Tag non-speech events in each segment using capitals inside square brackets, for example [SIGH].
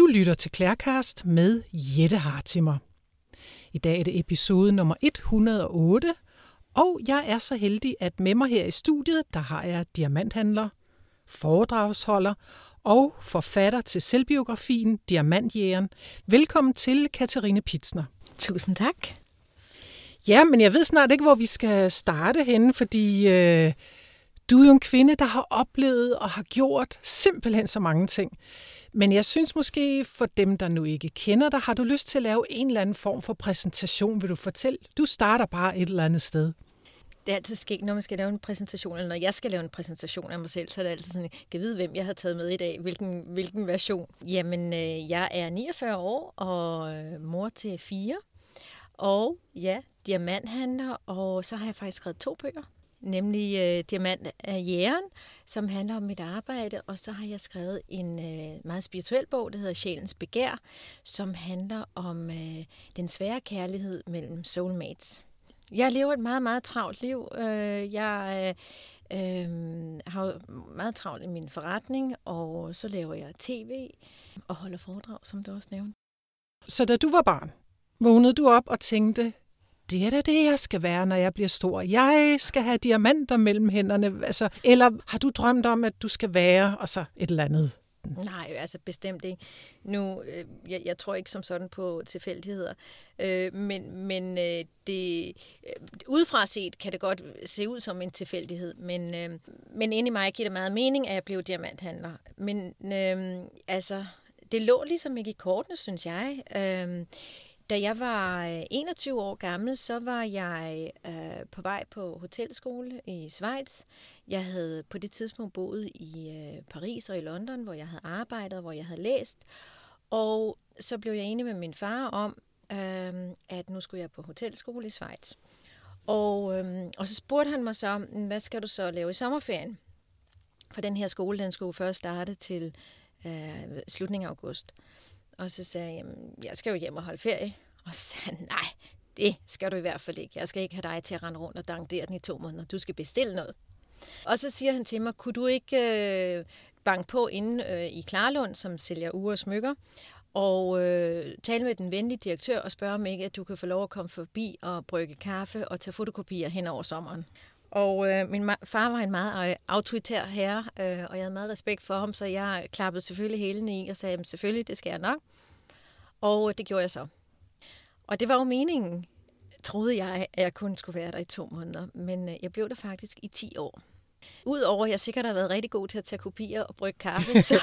Du lytter til Klærkast med Jette Hartimer. I dag er det episode nummer 108, og jeg er så heldig, at med mig her i studiet, der har jeg diamanthandler, foredragsholder og forfatter til selvbiografien Diamantjægeren. Velkommen til, Katarine Pitsner. Tusind tak. Ja, men jeg ved snart ikke, hvor vi skal starte henne, fordi øh, du er jo en kvinde, der har oplevet og har gjort simpelthen så mange ting. Men jeg synes måske, for dem, der nu ikke kender dig, har du lyst til at lave en eller anden form for præsentation, vil du fortælle? Du starter bare et eller andet sted. Det er altid sket, når man skal lave en præsentation, eller når jeg skal lave en præsentation af mig selv, så er det altid sådan, kan vide, hvem jeg har taget med i dag, hvilken, hvilken version. Jamen, øh, jeg er 49 år og øh, mor til fire, og ja, diamanthandler, og så har jeg faktisk skrevet to bøger nemlig øh, Diamant af Jæren, som handler om mit arbejde, og så har jeg skrevet en øh, meget spirituel bog, der hedder Sjælens Begær, som handler om øh, den svære kærlighed mellem soulmates. Jeg lever et meget, meget travlt liv. Øh, jeg øh, øh, har meget travlt i min forretning, og så laver jeg tv og holder foredrag, som du også nævnte. Så da du var barn, vågnede du op og tænkte, det er da det, jeg skal være, når jeg bliver stor. Jeg skal have diamanter mellem hænderne. Altså, eller har du drømt om, at du skal være, og så et eller andet? Nej, altså bestemt ikke. Nu, øh, jeg, jeg tror ikke som sådan på tilfældigheder, øh, men, men øh, det, øh, udefra set kan det godt se ud som en tilfældighed, men, øh, men inde i mig giver det meget mening, at jeg blev diamanthandler. Men øh, altså, det lå ligesom ikke i kortene, synes jeg. Øh, da jeg var øh, 21 år gammel, så var jeg øh, på vej på hotelskole i Schweiz. Jeg havde på det tidspunkt boet i øh, Paris og i London, hvor jeg havde arbejdet, hvor jeg havde læst. Og så blev jeg enig med min far om, øh, at nu skulle jeg på hotelskole i Schweiz. Og, øh, og så spurgte han mig så, hvad skal du så lave i sommerferien? For den her skole, den skulle først starte til øh, slutningen af august. Og så sagde jeg, jamen, jeg skal jo hjem og holde ferie. Og så sagde han, nej, det skal du i hvert fald ikke. Jeg skal ikke have dig til at rende rundt og dankdere den i to måneder. Du skal bestille noget. Og så siger han til mig, kunne du ikke øh, banke på inde øh, i Klarlund, som sælger uger og smykker, og øh, tale med den venlige direktør og spørge om ikke, at du kan få lov at komme forbi og brygge kaffe og tage fotokopier hen over sommeren. Og øh, min far var en meget øh, autoritær herre, øh, og jeg havde meget respekt for ham, så jeg klappede selvfølgelig hælene i og sagde, selvfølgelig, det skal jeg nok. Og øh, det gjorde jeg så. Og det var jo meningen, troede jeg, at jeg kun skulle være der i to måneder. Men øh, jeg blev der faktisk i 10 år. Udover at jeg sikkert har været rigtig god til at tage kopier og brygge kaffe, så,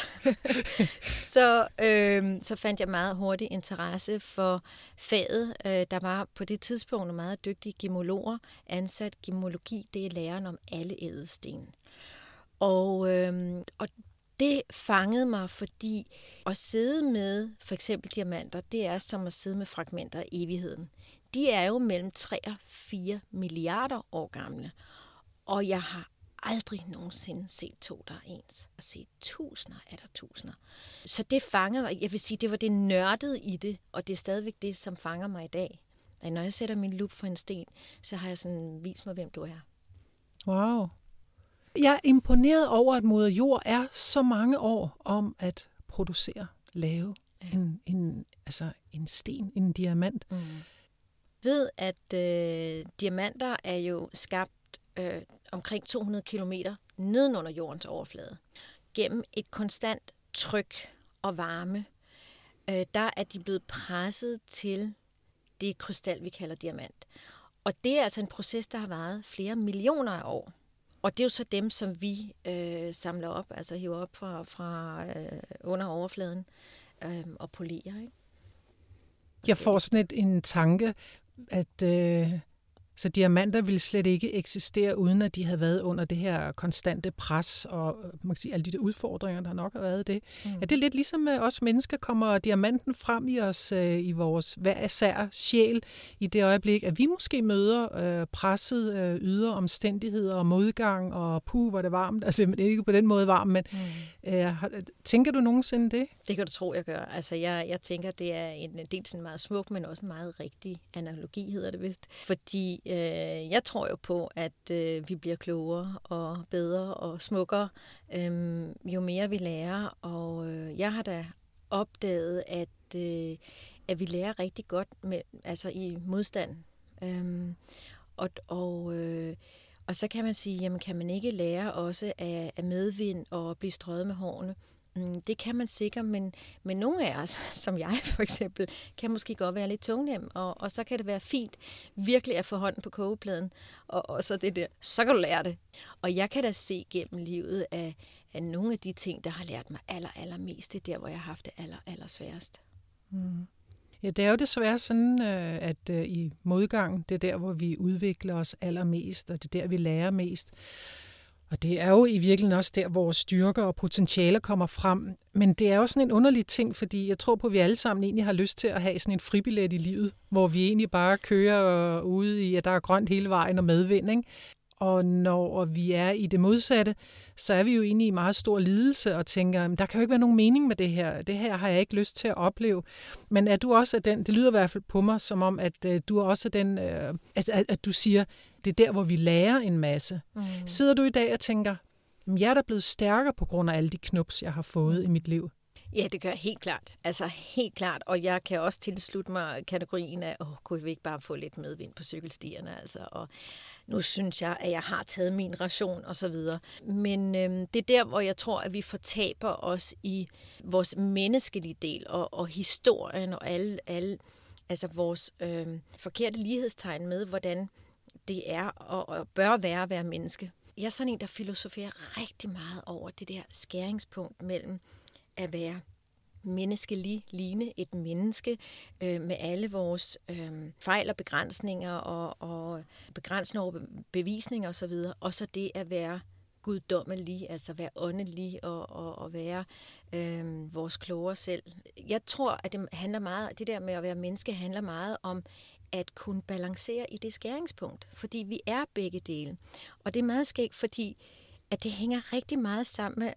[LAUGHS] så, øh, så fandt jeg meget hurtigt interesse for faget. Øh, der var på det tidspunkt meget dygtige gemologer ansat. Gemologi, det er læren om alle ædelsten. Og, øh, og det fangede mig, fordi at sidde med for eksempel diamanter, det er som at sidde med fragmenter af evigheden. De er jo mellem 3 og 4 milliarder år gamle. Og jeg har aldrig nogensinde set to, der er ens. Har set tusinder af der tusinder. Så det fangede mig. Jeg vil sige, det var det nørdede i det, og det er stadigvæk det, som fanger mig i dag. At når jeg sætter min lup for en sten, så har jeg sådan, vist mig, hvem du er. Wow. Jeg er imponeret over, at moder jord er så mange år om at producere, lave ja. en, en, altså en sten, en diamant. Mm. Ved, at øh, diamanter er jo skabt øh, omkring 200 km nedenunder jordens overflade. Gennem et konstant tryk og varme, øh, der er de blevet presset til det krystal, vi kalder diamant. Og det er altså en proces, der har varet flere millioner af år. Og det er jo så dem, som vi øh, samler op, altså hiver op fra, fra øh, under overfladen øh, og polerer. Ikke? Jeg får sådan et, en tanke, at øh, så diamanter ville slet ikke eksistere, uden at de havde været under det her konstante pres og man kan sige, alle de der udfordringer, der nok har været det. Mm. Er det lidt ligesom med os mennesker, kommer diamanten frem i os, øh, i vores hver især sjæl, i det øjeblik, at vi måske møder øh, presset øh, ydre omstændigheder og modgang og puh, hvor det varmt. Altså, det er ikke på den måde varmt, men mm. øh, tænker du nogensinde det? Det kan du tro, jeg gør. Altså, jeg, jeg tænker, det er en dels en meget smuk, men også en meget rigtig analogi, hedder det vist. Fordi øh, jeg tror jo på, at øh, vi bliver klogere og bedre og smukkere, øh, jo mere vi lærer. Og øh, jeg har da opdaget, at, øh, at vi lærer rigtig godt med, altså i modstand. Øh, og, og, øh, og så kan man sige, jamen kan man ikke lære også af, af medvind og blive strøget med hårene? Mm, det kan man sikkert, men, men nogle af os, [LAUGHS] som jeg for eksempel, kan måske godt være lidt tungnem, og, og så kan det være fint virkelig at få hånden på kogepladen, og, og så det der, så kan du lære det. Og jeg kan da se gennem livet af, af nogle af de ting, der har lært mig aller, aller mest, det er der, hvor jeg har haft det aller, aller sværest. Mm. Ja, det er jo desværre sådan, øh, at øh, i modgang, det er der, hvor vi udvikler os allermest, og det er der, vi lærer mest. Og det er jo i virkeligheden også der, hvor styrker og potentialer kommer frem. Men det er jo sådan en underlig ting, fordi jeg tror på, at vi alle sammen egentlig har lyst til at have sådan en fribillet i livet, hvor vi egentlig bare kører ude i, at der er grønt hele vejen og medvind. Ikke? Og når vi er i det modsatte, så er vi jo egentlig i meget stor lidelse og tænker, der kan jo ikke være nogen mening med det her. Det her har jeg ikke lyst til at opleve. Men er du også af den, det lyder i hvert fald på mig, som om, at øh, du er også af den, øh, at, at, at du siger, det er der, hvor vi lærer en masse. Mm. Sidder du i dag og tænker, jeg er da blevet stærkere på grund af alle de knups, jeg har fået i mit liv? Ja, det gør jeg helt klart. Altså helt klart. Og jeg kan også tilslutte mig kategorien af, åh, kunne vi ikke bare få lidt medvind på cykelstierne? Altså, og nu synes jeg, at jeg har taget min ration og så videre. Men øhm, det er der, hvor jeg tror, at vi fortaber os i vores menneskelige del og, og historien og alle, alle altså vores øhm, forkerte lighedstegn med, hvordan det er og, og bør være at være menneske. Jeg er sådan en, der filosoferer rigtig meget over det der skæringspunkt mellem at være menneskelig, ligne et menneske øh, med alle vores øh, fejl og begrænsninger og, og begrænsende over bevisninger osv., og så det at være guddommelig, altså være åndelig og, og, og være øh, vores klogere selv. Jeg tror, at det handler meget, det der med at være menneske handler meget om at kunne balancere i det skæringspunkt, fordi vi er begge dele. Og det er meget skægt, fordi at det hænger rigtig meget sammen med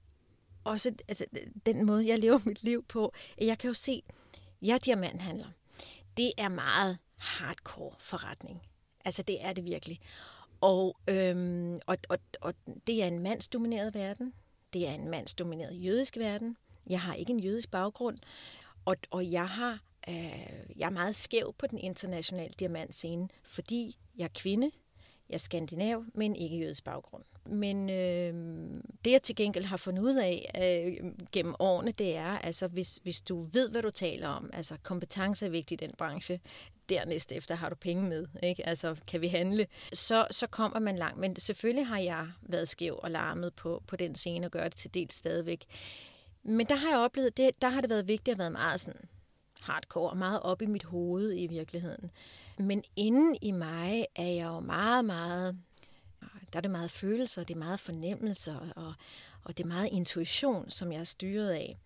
også altså, den måde, jeg lever mit liv på. Jeg kan jo se, jeg er diamanthandler. Det er meget hardcore forretning. Altså, det er det virkelig. Og, øhm, og, og, og det er en mandsdomineret verden. Det er en mandsdomineret jødisk verden. Jeg har ikke en jødisk baggrund. Og, og jeg har øh, jeg er meget skæv på den internationale diamantscene, fordi jeg er kvinde, jeg er skandinav, men ikke jødisk baggrund. Men øh, det, jeg til gengæld har fundet ud af øh, gennem årene, det er, altså hvis, hvis du ved, hvad du taler om, altså kompetence er vigtigt i den branche, dernæst efter har du penge med, ikke? altså kan vi handle, så, så kommer man langt. Men selvfølgelig har jeg været skæv og larmet på, på den scene og gør det til del stadigvæk. Men der har jeg oplevet, det, der har det været vigtigt at være meget sådan hardcore meget op i mit hoved i virkeligheden. Men inden i mig er jeg jo meget, meget ah, der er det meget følelser, det er meget fornemmelser, og, og det er meget intuition, som jeg er styret af.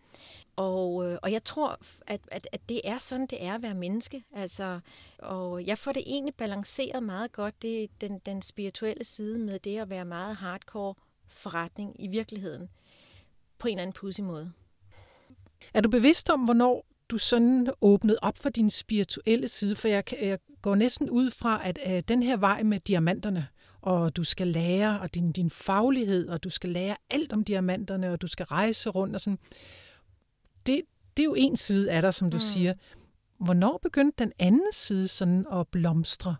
Og, øh, og jeg tror, at, at, at det er sådan, det er at være menneske. Altså, og jeg får det egentlig balanceret meget godt, det den, den spirituelle side med det at være meget hardcore forretning i virkeligheden. På en eller anden pussy måde. Er du bevidst om, hvornår du sådan åbnede op for din spirituelle side? For jeg, jeg går næsten ud fra, at, at den her vej med diamanterne, og du skal lære, og din, din faglighed, og du skal lære alt om diamanterne, og du skal rejse rundt og sådan. Det, det er jo en side af dig, som du mm. siger. Hvornår begyndte den anden side sådan at blomstre?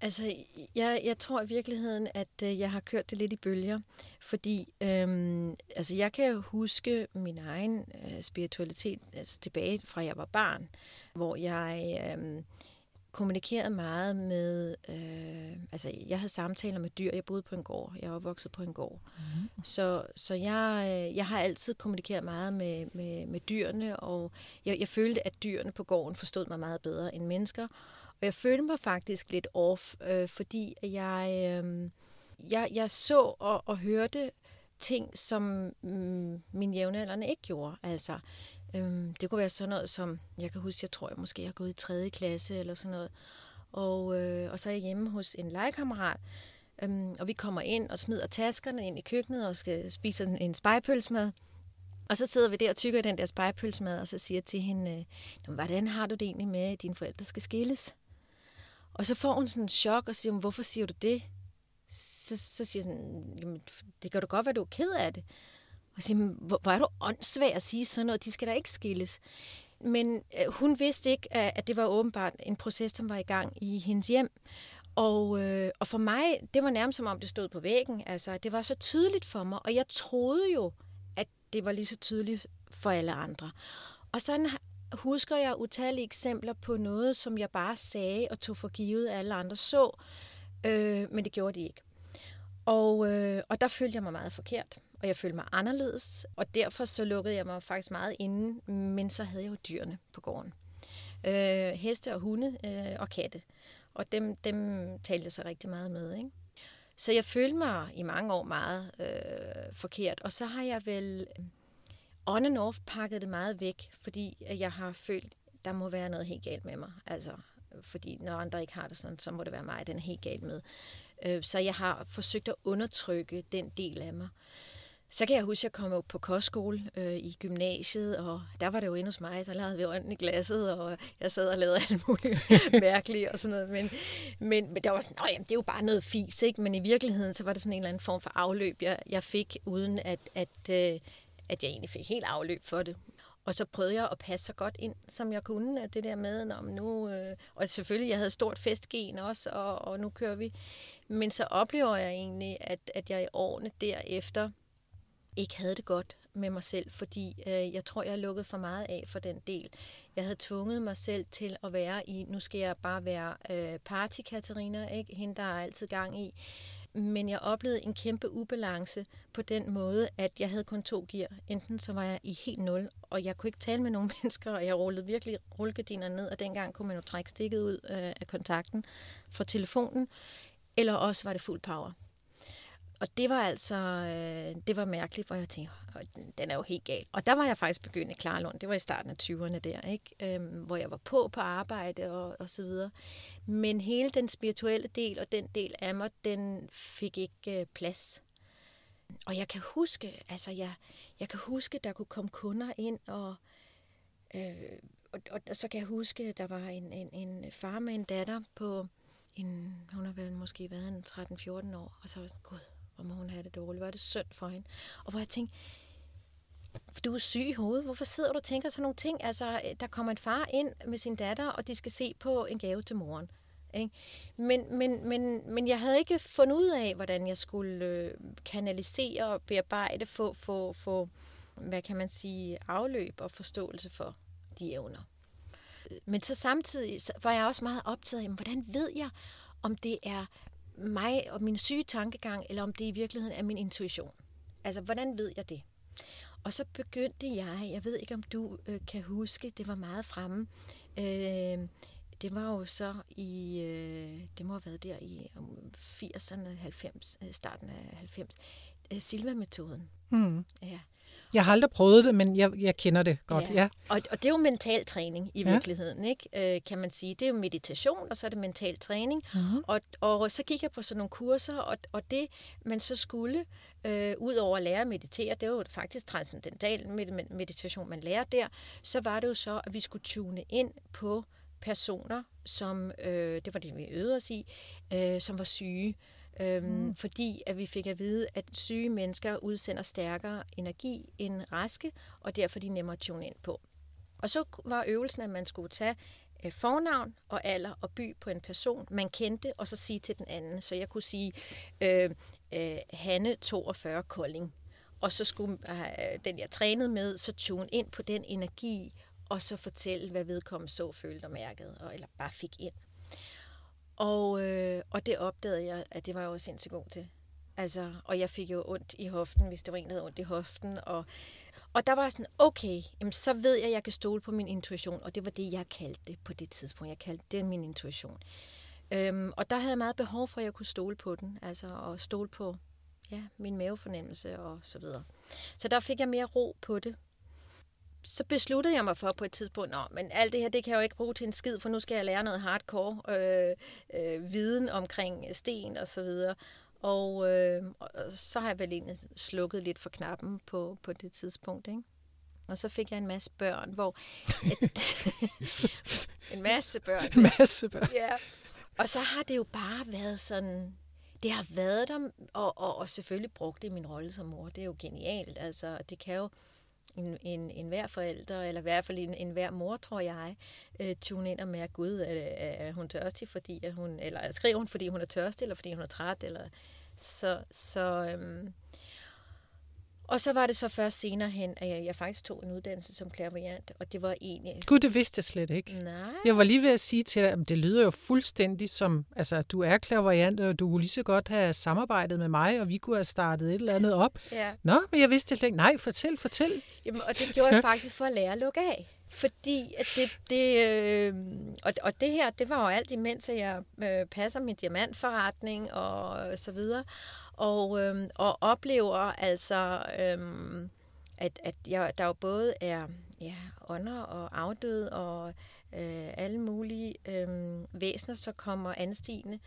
Altså, jeg, jeg tror i virkeligheden, at øh, jeg har kørt det lidt i bølger, fordi øhm, altså, jeg kan jo huske min egen øh, spiritualitet altså, tilbage fra jeg var barn, hvor jeg øh, kommunikerede meget med, øh, altså jeg havde samtaler med dyr, jeg boede på en gård, jeg var vokset på en gård. Mm. Så, så jeg, øh, jeg har altid kommunikeret meget med, med, med dyrene, og jeg, jeg følte, at dyrene på gården forstod mig meget bedre end mennesker. Og jeg følte mig faktisk lidt off, øh, fordi jeg, øh, jeg, jeg så og, og hørte ting, som mm, min jævnaldrende ikke gjorde. Altså, øh, det kunne være sådan noget som, jeg kan huske, jeg tror, jeg måske har gået i 3. klasse eller sådan noget. Og, øh, og så er jeg hjemme hos en legekammerat, øhm, og vi kommer ind og smider taskerne ind i køkkenet og skal spise en, en spejpølsmad. Og så sidder vi der og tykker den der spejpølsmad, og så siger til hende, øh, hvordan har du det egentlig med, at dine forældre skal skilles? Og så får hun sådan en chok og siger, hvorfor siger du det? Så, så siger jeg sådan, Jamen, det kan du godt være, du er ked af det. Og siger, hvor, hvor er du åndssvag at sige sådan noget, de skal da ikke skilles. Men øh, hun vidste ikke, at det var åbenbart en proces, som var i gang i hendes hjem. Og, øh, og for mig, det var nærmest som om, det stod på væggen. Altså, det var så tydeligt for mig, og jeg troede jo, at det var lige så tydeligt for alle andre. Og sådan husker jeg utallige eksempler på noget, som jeg bare sagde og tog for givet, at alle andre så, øh, men det gjorde de ikke. Og, øh, og der følte jeg mig meget forkert, og jeg følte mig anderledes, og derfor så lukkede jeg mig faktisk meget inde, men så havde jeg jo dyrene på gården. Øh, heste og hunde øh, og katte. Og dem, dem talte så rigtig meget med. Ikke? Så jeg følte mig i mange år meget øh, forkert. Og så har jeg vel on and off pakket det meget væk, fordi jeg har følt, der må være noget helt galt med mig. Altså, fordi når andre ikke har det sådan, så må det være mig, den er helt galt med. Øh, så jeg har forsøgt at undertrykke den del af mig. Så kan jeg huske, at jeg kom op på kostskole øh, i gymnasiet, og der var det jo inde hos mig, der lavede vi ånden i glasset, og jeg sad og lavede alt muligt [LAUGHS] mærkeligt og sådan noget. Men, men, men der var sådan, jamen, det er jo bare noget fis, ikke? Men i virkeligheden, så var det sådan en eller anden form for afløb, jeg, jeg fik, uden at, at, øh, at jeg egentlig fik helt afløb for det. Og så prøvede jeg at passe så godt ind, som jeg kunne, at det der med, om nu, øh, og selvfølgelig, jeg havde stort festgen også, og, og nu kører vi. Men så oplever jeg egentlig, at, at jeg i årene derefter ikke havde det godt med mig selv, fordi øh, jeg tror, jeg har lukket for meget af for den del. Jeg havde tvunget mig selv til at være i, nu skal jeg bare være øh, party Katarina, ikke? hende der er altid gang i. Men jeg oplevede en kæmpe ubalance på den måde, at jeg havde kun to gear. Enten så var jeg i helt nul, og jeg kunne ikke tale med nogen [LAUGHS] mennesker, og jeg rullede virkelig rullegardiner ned, og dengang kunne man jo trække stikket ud øh, af kontakten fra telefonen, eller også var det fuld power. Og det var altså, øh, det var mærkeligt, for jeg tænkte, den er jo helt gal. Og der var jeg faktisk begyndt i Klarlund, det var i starten af 20'erne der, ikke? Øhm, hvor jeg var på på arbejde og, og så videre. Men hele den spirituelle del og den del af mig, den fik ikke øh, plads. Og jeg kan huske, altså jeg, jeg kan huske, der kunne komme kunder ind, og, øh, og, og, og så kan jeg huske, der var en, en, en far med en datter på, en, hun har vel måske været en 13-14 år, og så var jeg sådan, gud, hvor må hun have det dårligt, hvor er det synd for hende. Og hvor jeg tænkte, du er syg i hovedet, hvorfor sidder du og tænker sådan nogle ting? Altså, øh, der kommer en far ind med sin datter, og de skal se på en gave til moren. Ikke? Men, men, men, men jeg havde ikke fundet ud af, hvordan jeg skulle øh, kanalisere og bearbejde, få, få, få, hvad kan man sige, afløb og forståelse for de evner. Øh, men så samtidig var jeg også meget optaget af, hvordan ved jeg, om det er mig og min syge tankegang, eller om det i virkeligheden er min intuition. Altså, hvordan ved jeg det? Og så begyndte jeg, jeg ved ikke om du øh, kan huske, det var meget fremme, øh, det var jo så i, øh, det må have været der i 80'erne, 90, øh, starten af 90, øh, Silva-metoden. Mm. Ja. Jeg har aldrig prøvet det, men jeg, jeg kender det godt. Ja. ja. Og, og det er jo mental træning i ja. virkeligheden, ikke? Øh, kan man sige. Det er jo meditation, og så er det mental træning. Mm-hmm. Og, og så gik jeg på sådan nogle kurser, og, og det man så skulle, øh, ud over at lære at meditere, det var jo faktisk transcendental meditation, man lærer der, så var det jo så, at vi skulle tune ind på personer, som, øh, det var det, vi øvede os i, øh, som var syge. Øhm, mm. Fordi at vi fik at vide, at syge mennesker udsender stærkere energi end raske, og derfor er de nemmere at tune ind på. Og så var øvelsen, at man skulle tage øh, fornavn og alder og by på en person, man kendte, og så sige til den anden. Så jeg kunne sige, øh, øh, Hanne 42 Kolding. Og så skulle øh, den, jeg trænede med, så tune ind på den energi, og så fortælle, hvad vedkommende så, følte og mærkede, og, eller bare fik ind. Og, øh, og det opdagede jeg, at det var jeg jo sindssygt god til. Altså, og jeg fik jo ondt i hoften, hvis det var en, der havde ondt i hoften. Og, og der var sådan, okay, jamen, så ved jeg, at jeg kan stole på min intuition. Og det var det, jeg kaldte det på det tidspunkt. Jeg kaldte det min intuition. Øhm, og der havde jeg meget behov for, at jeg kunne stole på den. Altså og stole på ja, min mavefornemmelse og så videre. Så der fik jeg mere ro på det så besluttede jeg mig for på et tidspunkt, Nå, men alt det her, det kan jeg jo ikke bruge til en skid, for nu skal jeg lære noget hardcore øh, øh, viden omkring sten og så videre. Og, øh, og så har jeg vel egentlig slukket lidt for knappen på, på det tidspunkt, ikke? Og så fik jeg en masse børn, hvor... Et, [LAUGHS] en masse børn. En masse børn. Ja. Og så har det jo bare været sådan det har været der, og, og, og selvfølgelig brugt det i min rolle som mor. Det er jo genialt. Altså, det kan jo en, en, en hver forælder, eller i hvert fald en, en hver mor, tror jeg, øh, tune ind og mærke, gud, er, er hun tørstig, fordi at hun, eller skriver hun, fordi hun er tørstig, eller fordi hun er træt, eller så, så øhm, og så var det så først senere hen, at jeg, jeg faktisk tog en uddannelse som klaverjant, og det var egentlig... Gud, det vidste jeg slet ikke. Nej. Jeg var lige ved at sige til dig, at det lyder jo fuldstændig som, altså du er klaverjant, og du kunne lige så godt have samarbejdet med mig, og vi kunne have startet et eller andet op. [LAUGHS] Ja. Nå, men jeg vidste slet ikke. Nej, fortæl, fortæl. Jamen, og det gjorde jeg faktisk for at lære at lukke af. Fordi at det, det øh, og, og det her, det var jo alt imens, at jeg øh, passer min diamantforretning og så videre og, øhm, og oplever altså, øhm, at, at jeg, der jo både er ja, ånder og afdøde og øh, alle mulige øh, væsener, så kommer anstigende.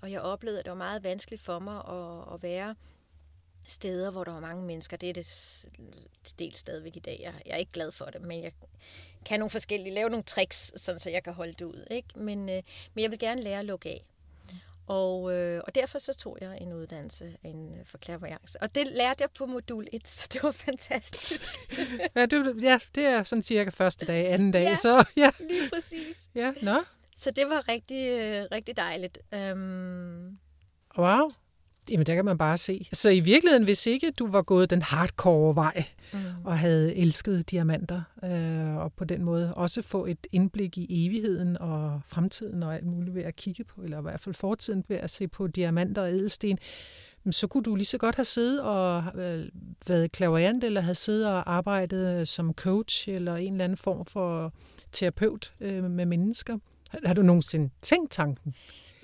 Og jeg oplevede, at det var meget vanskeligt for mig at, at være steder, hvor der var mange mennesker. Det er det dels stadigvæk i dag. Jeg, jeg er ikke glad for det, men jeg kan nogle forskellige, lave nogle tricks, sådan så jeg kan holde det ud. Ikke? Men, øh, men jeg vil gerne lære at lukke af. Og, øh, og derfor så tog jeg en uddannelse en, øh, for clairvoyance. Og det lærte jeg på modul 1, så det var fantastisk. ja, det, ja, det er sådan cirka første dag, anden dag. Ja, så, ja. lige præcis. Ja, nå. Så det var rigtig, øh, rigtig dejligt. Um... Wow. Jamen, der kan man bare se. Så i virkeligheden, hvis ikke du var gået den hardcore vej mm. og havde elsket diamanter, øh, og på den måde også få et indblik i evigheden og fremtiden og alt muligt ved at kigge på, eller i hvert fald fortiden ved at se på diamanter og edelsten, så kunne du lige så godt have siddet og øh, været klaverant, eller have siddet og arbejdet som coach, eller en eller anden form for terapeut øh, med mennesker. Har du nogensinde tænkt tanken?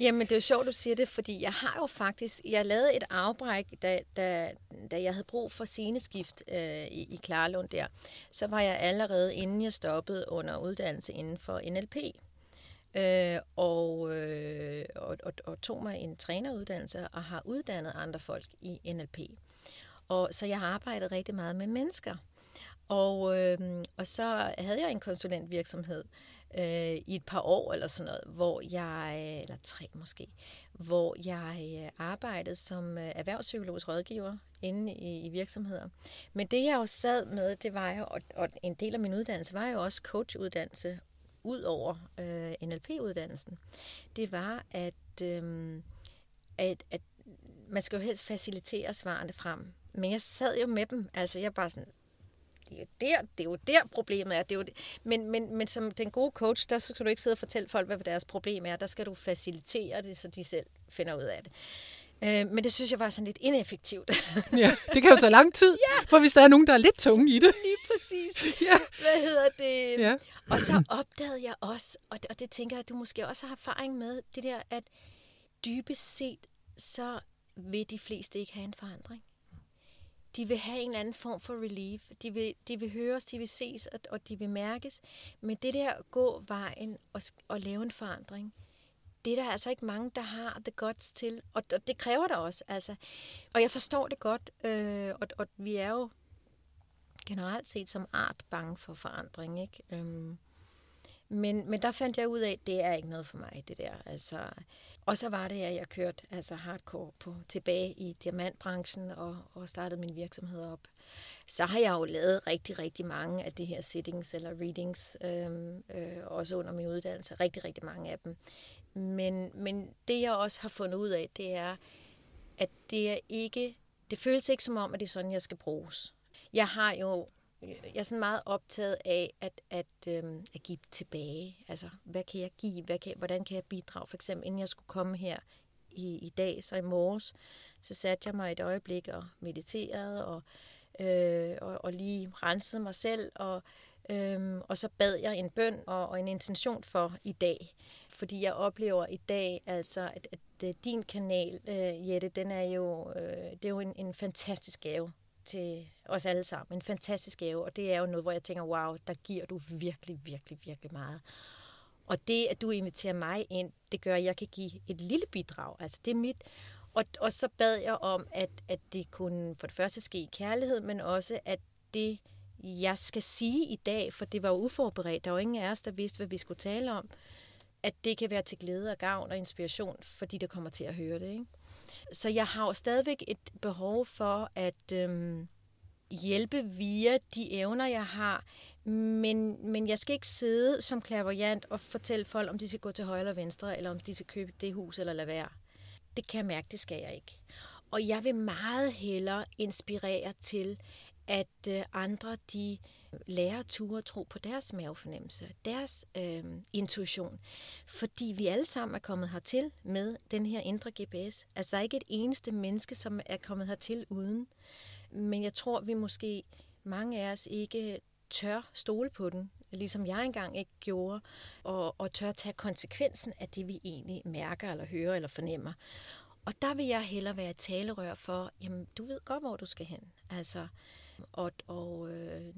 Jamen, det er jo sjovt, du siger det, fordi jeg har jo faktisk, jeg lavede et afbræk, da, da, da jeg havde brug for sceneskift øh, i, i Klarlund der. Så var jeg allerede, inden jeg stoppede under uddannelse inden for NLP, øh, og, øh, og, og, og tog mig en træneruddannelse og har uddannet andre folk i NLP. Og så jeg har arbejdet rigtig meget med mennesker. Og, øh, og så havde jeg en konsulentvirksomhed, øh, i et par år eller sådan noget, hvor jeg, eller tre måske, hvor jeg øh, arbejdede som øh, erhvervspsykologisk rådgiver inde i, i virksomheder. Men det jeg jo sad med, det var jo, og, og en del af min uddannelse var jo også coachuddannelse, ud over øh, NLP-uddannelsen. Det var, at, øh, at, at man skal jo helst facilitere svarene frem. Men jeg sad jo med dem. Altså, jeg bare sådan, det er jo der, det er jo der problemet er. Det er jo det. Men, men, men som den gode coach, der skal du ikke sidde og fortælle folk, hvad deres problem er. Der skal du facilitere det, så de selv finder ud af det. Øh, men det synes jeg var sådan lidt ineffektivt. [LAUGHS] ja, det kan jo tage lang tid, ja. for hvis der er nogen, der er lidt tunge i det. Lige præcis. [LAUGHS] ja. Hvad hedder det? Ja. Og så opdagede jeg også, og det, og det tænker jeg, at du måske også har erfaring med, det der, at dybest set, så vil de fleste ikke have en forandring de vil have en eller anden form for relief. De vil, de vil høres, de vil ses, og, og de vil mærkes. Men det der at gå vejen og, og lave en forandring, det er der altså ikke mange, der har det godt til. Og, og det kræver der også. Altså. Og jeg forstår det godt. Øh, og, og vi er jo generelt set som art bange for forandring. Ikke? Øhm, men, men der fandt jeg ud af, at det er ikke noget for mig, det der. Altså, og så var det, at jeg kørte altså hardcore på, tilbage i diamantbranchen og, og startede min virksomhed op. Så har jeg jo lavet rigtig, rigtig mange af de her sittings eller readings, øhm, øh, også under min uddannelse. Rigtig, rigtig mange af dem. Men, men det, jeg også har fundet ud af, det er, at det er ikke, det føles ikke som om, at det er sådan, jeg skal bruges. Jeg har jo jeg er sådan meget optaget af at, at, øhm, at give tilbage. Altså, hvad kan jeg give? Hvad kan, hvordan kan jeg bidrage? For eksempel, inden jeg skulle komme her i, i dag, så i morges, så satte jeg mig et øjeblik og mediterede og, øh, og, og lige rensede mig selv. Og, øh, og så bad jeg en bøn og, og en intention for i dag. Fordi jeg oplever i dag, altså, at, at, at din kanal, øh, Jette, den er jo, øh, det er jo en, en fantastisk gave til os alle sammen. En fantastisk gave, og det er jo noget, hvor jeg tænker, wow, der giver du virkelig, virkelig, virkelig meget. Og det, at du inviterer mig ind, det gør, at jeg kan give et lille bidrag. Altså, det er mit. Og, og så bad jeg om, at, at det kunne for det første ske i kærlighed, men også, at det, jeg skal sige i dag, for det var uforberedt, der var ingen af os, der vidste, hvad vi skulle tale om, at det kan være til glæde og gavn og inspiration, for de, der kommer til at høre det. Ikke? Så jeg har jo stadigvæk et behov for at øhm, hjælpe via de evner, jeg har, men, men jeg skal ikke sidde som klaverjant og fortælle folk, om de skal gå til højre eller venstre, eller om de skal købe det hus eller lade være. Det kan jeg mærke, det skal jeg ikke. Og jeg vil meget hellere inspirere til, at øh, andre de lærer ture at tro på deres mavefornemmelse, deres øh, intuition. Fordi vi alle sammen er kommet hertil med den her indre GPS. Altså der er ikke et eneste menneske, som er kommet hertil uden. Men jeg tror, vi måske mange af os ikke tør stole på den, ligesom jeg engang ikke gjorde, og, og tør tage konsekvensen af det, vi egentlig mærker, eller hører, eller fornemmer. Og der vil jeg hellere være talerør for, jamen, du ved godt, hvor du skal hen. Altså, og, og øh,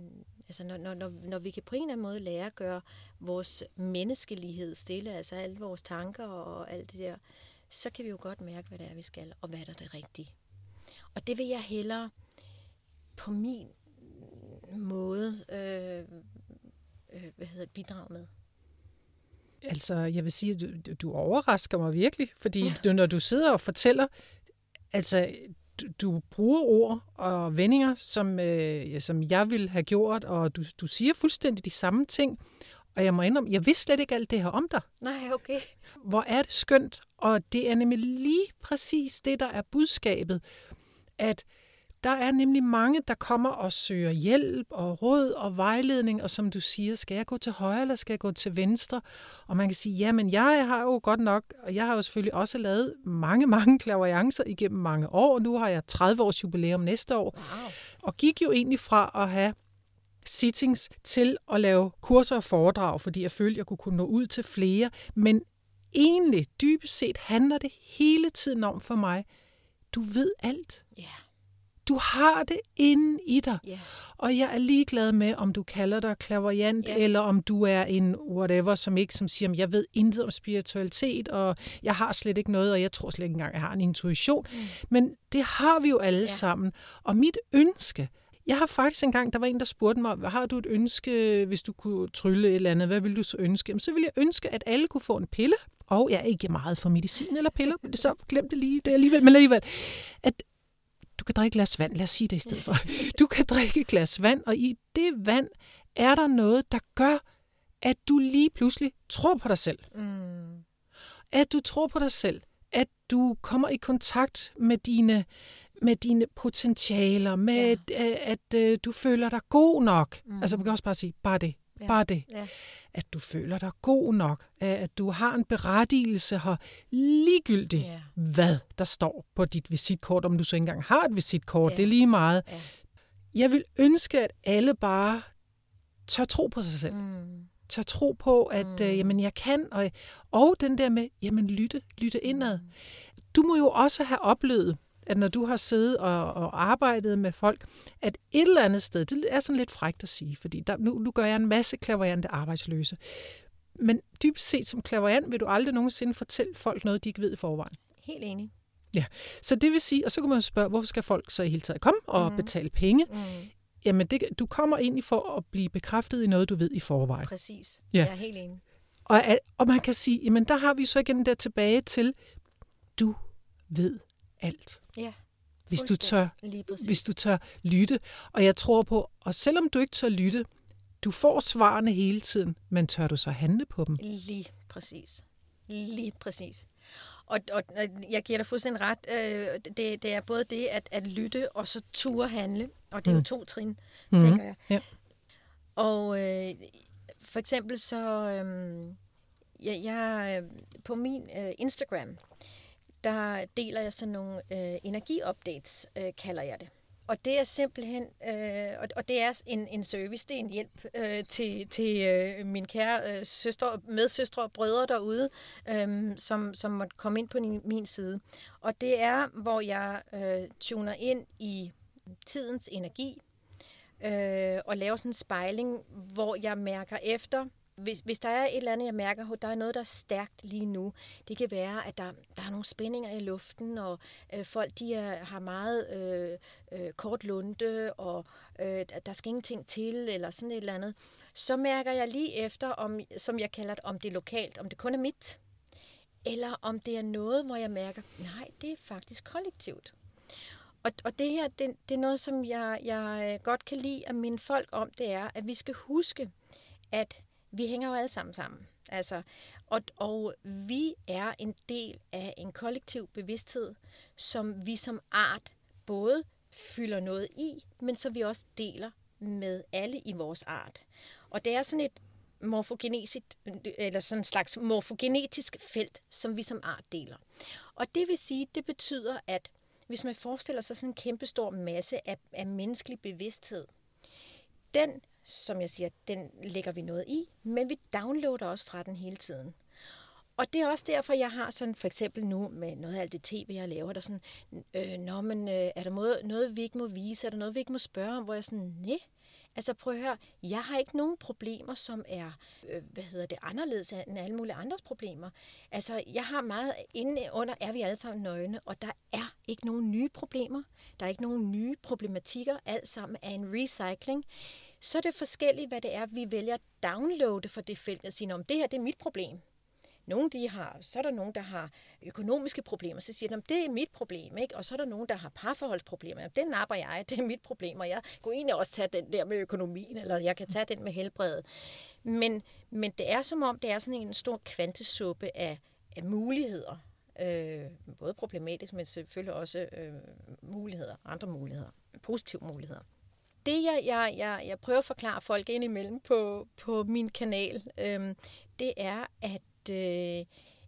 altså, når, når, når vi kan på en eller anden måde lære at gøre vores menneskelighed stille, altså alle vores tanker og alt det der, så kan vi jo godt mærke, hvad det er, vi skal, og hvad der er det rigtige. Og det vil jeg hellere på min måde øh, øh, hvad hedder det, bidrage med. Altså, jeg vil sige, at du, du overrasker mig virkelig, fordi du, når du sidder og fortæller, altså, du, du bruger ord og vendinger, som, øh, som jeg ville have gjort, og du, du siger fuldstændig de samme ting. Og jeg må indrømme, jeg vidste slet ikke alt det her om dig. Nej, okay. Hvor er det skønt, og det er nemlig lige præcis det, der er budskabet, at der er nemlig mange, der kommer og søger hjælp og råd og vejledning, og som du siger, skal jeg gå til højre eller skal jeg gå til venstre? Og man kan sige, jamen jeg har jo godt nok, og jeg har jo selvfølgelig også lavet mange, mange klaverjancer igennem mange år. Nu har jeg 30 års jubilæum næste år, wow. og gik jo egentlig fra at have sittings til at lave kurser og foredrag, fordi jeg følte, jeg kunne, kunne nå ud til flere. Men egentlig, dybest set, handler det hele tiden om for mig, du ved alt. Ja. Yeah. Du har det inde i dig. Yeah. Og jeg er ligeglad med, om du kalder dig klaverjant, yeah. eller om du er en whatever, som ikke som siger, jeg ved intet om spiritualitet, og jeg har slet ikke noget, og jeg tror slet ikke engang, jeg har en intuition. Mm. Men det har vi jo alle yeah. sammen. Og mit ønske, jeg har faktisk engang, der var en, der spurgte mig, har du et ønske, hvis du kunne trylle et eller andet, hvad vil du så ønske? Jamen, så vil jeg ønske, at alle kunne få en pille, og jeg er ikke meget for medicin eller piller, så glem det lige, det er alligevel, men alligevel, at du kan drikke glas vand, lad os sige det i stedet for. [LAUGHS] Du kan drikke glas vand, og i det vand er der noget, der gør, at du lige pludselig tror på dig selv. Mm. At du tror på dig selv. At du kommer i kontakt med dine, med dine potentialer, med ja. at, at, at øh, du føler dig god nok. Mm. Altså, man kan også bare sige, bare det. Ja. Bare det. Ja. At du føler dig god nok. At du har en berettigelse her. Ligegyldigt, ja. hvad der står på dit visitkort. Om du så ikke engang har et visitkort. Ja. Det er lige meget. Ja. Jeg vil ønske, at alle bare tør tro på sig selv. Mm. Tør tro på, at mm. øh, jamen, jeg kan. Og, og den der med, jamen lytte, lytte indad. Mm. Du må jo også have oplevet, at når du har siddet og, og arbejdet med folk, at et eller andet sted, det er sådan lidt frægt at sige, fordi der, nu, nu gør jeg en masse klaverante arbejdsløse. Men dybest set som klaverant vil du aldrig nogensinde fortælle folk noget, de ikke ved i forvejen. Helt enig. Ja, så det vil sige, og så kan man spørge, hvorfor skal folk så i hele taget komme og mm. betale penge? Mm. Jamen, det, du kommer ind for at blive bekræftet i noget, du ved i forvejen. Præcis. Ja. Jeg er helt enig. Og, og man kan sige, jamen der har vi så igen der tilbage til, du ved alt. Ja. Hvis du, tør, hvis du tør lytte. Og jeg tror på, og selvom du ikke tør lytte, du får svarene hele tiden, men tør du så handle på dem? Lige præcis. Lige præcis. Og, og jeg giver dig fuldstændig ret. Øh, det, det er både det at, at lytte og så ture handle. Og det er mm. jo to trin, mm. tænker jeg. Ja. Og øh, for eksempel så... Øh, jeg, jeg, på min øh, Instagram, der deler jeg sådan nogle øh, energiupdates, øh, kalder jeg det. Og det er simpelthen, øh, og, og det er en, en service, det er en hjælp øh, til, til øh, min kære øh, søstre, medsøstre og brødre derude, øh, som, som måtte komme ind på min, min side. Og det er, hvor jeg øh, tuner ind i tidens energi, øh, og laver sådan en spejling, hvor jeg mærker efter, hvis, hvis der er et eller andet, jeg mærker, at der er noget, der er stærkt lige nu, det kan være, at der, der er nogle spændinger i luften, og øh, folk de er, har meget øh, øh, kort lunde, og øh, der skal ingenting til, eller sådan et eller andet. Så mærker jeg lige efter, om, som jeg kalder det, om det er lokalt, om det kun er mit, eller om det er noget, hvor jeg mærker, nej, det er faktisk kollektivt. Og, og det her, det, det er noget, som jeg, jeg øh, godt kan lide at minde folk om, det er, at vi skal huske, at vi hænger jo alle sammen sammen. Altså, og, og vi er en del af en kollektiv bevidsthed, som vi som art både fylder noget i, men så vi også deler med alle i vores art. Og det er sådan et morfogenetisk, eller sådan en slags morfogenetisk felt, som vi som art deler. Og det vil sige, det betyder, at hvis man forestiller sig sådan en kæmpestor masse af, af menneskelig bevidsthed, den, som jeg siger, den lægger vi noget i, men vi downloader også fra den hele tiden. Og det er også derfor, jeg har sådan for eksempel nu med noget af alt det tv, jeg laver, der sådan, øh, Nå, men, øh, er der noget, noget, vi ikke må vise? Er der noget, vi ikke må spørge om? Hvor jeg sådan, nej, Altså prøv at høre, jeg har ikke nogen problemer, som er, øh, hvad hedder det, anderledes end alle mulige andres problemer. Altså jeg har meget, inde under er vi alle sammen nøgne, og der er ikke nogen nye problemer. Der er ikke nogen nye problematikker. Alt sammen er en recycling. Så er det forskelligt, hvad det er, vi vælger at downloade for det felt og sige, om det her det er mit problem. Nogle de har, så er der nogen, der har økonomiske problemer, så siger de, det er mit problem, ikke? og så er der nogen, der har parforholdsproblemer. Den napper jeg, det er mit problem, og jeg kunne egentlig også tage den der med økonomien, eller jeg kan tage den med helbredet. Men, men det er som om, det er sådan en stor kvantesuppe af, af muligheder. Øh, både problematisk, men selvfølgelig også øh, muligheder, andre muligheder, positive muligheder det, jeg, jeg, jeg, jeg prøver at forklare folk indimellem på, på min kanal, øhm, det er, at øh,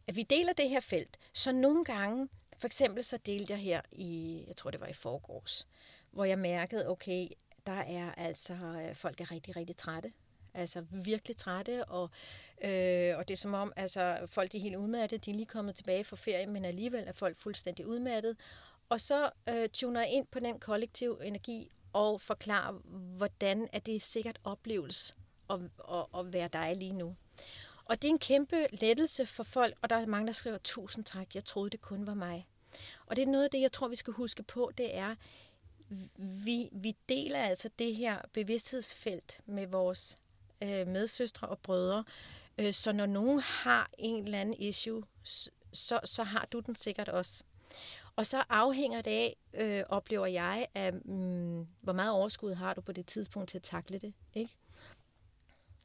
at vi deler det her felt. Så nogle gange, for eksempel så delte jeg her i, jeg tror det var i forgårs, hvor jeg mærkede, okay, der er altså, øh, folk er rigtig, rigtig trætte. Altså virkelig trætte, og, øh, og det er som om, altså folk de er helt udmattede, de er lige kommet tilbage fra ferie, men alligevel er folk fuldstændig udmattet. Og så øh, tuner jeg ind på den kollektive energi og forklare, hvordan er det sikkert oplevelse at, at, at være dig lige nu. Og det er en kæmpe lettelse for folk, og der er mange, der skriver, tusind tak, jeg troede, det kun var mig. Og det er noget af det, jeg tror, vi skal huske på, det er, vi, vi deler altså det her bevidsthedsfelt med vores øh, medsøstre og brødre, øh, så når nogen har en eller anden issue, så, så har du den sikkert også. Og så afhænger det af, øh, oplever jeg, af, mm, hvor meget overskud har du på det tidspunkt til at takle det. Ikke?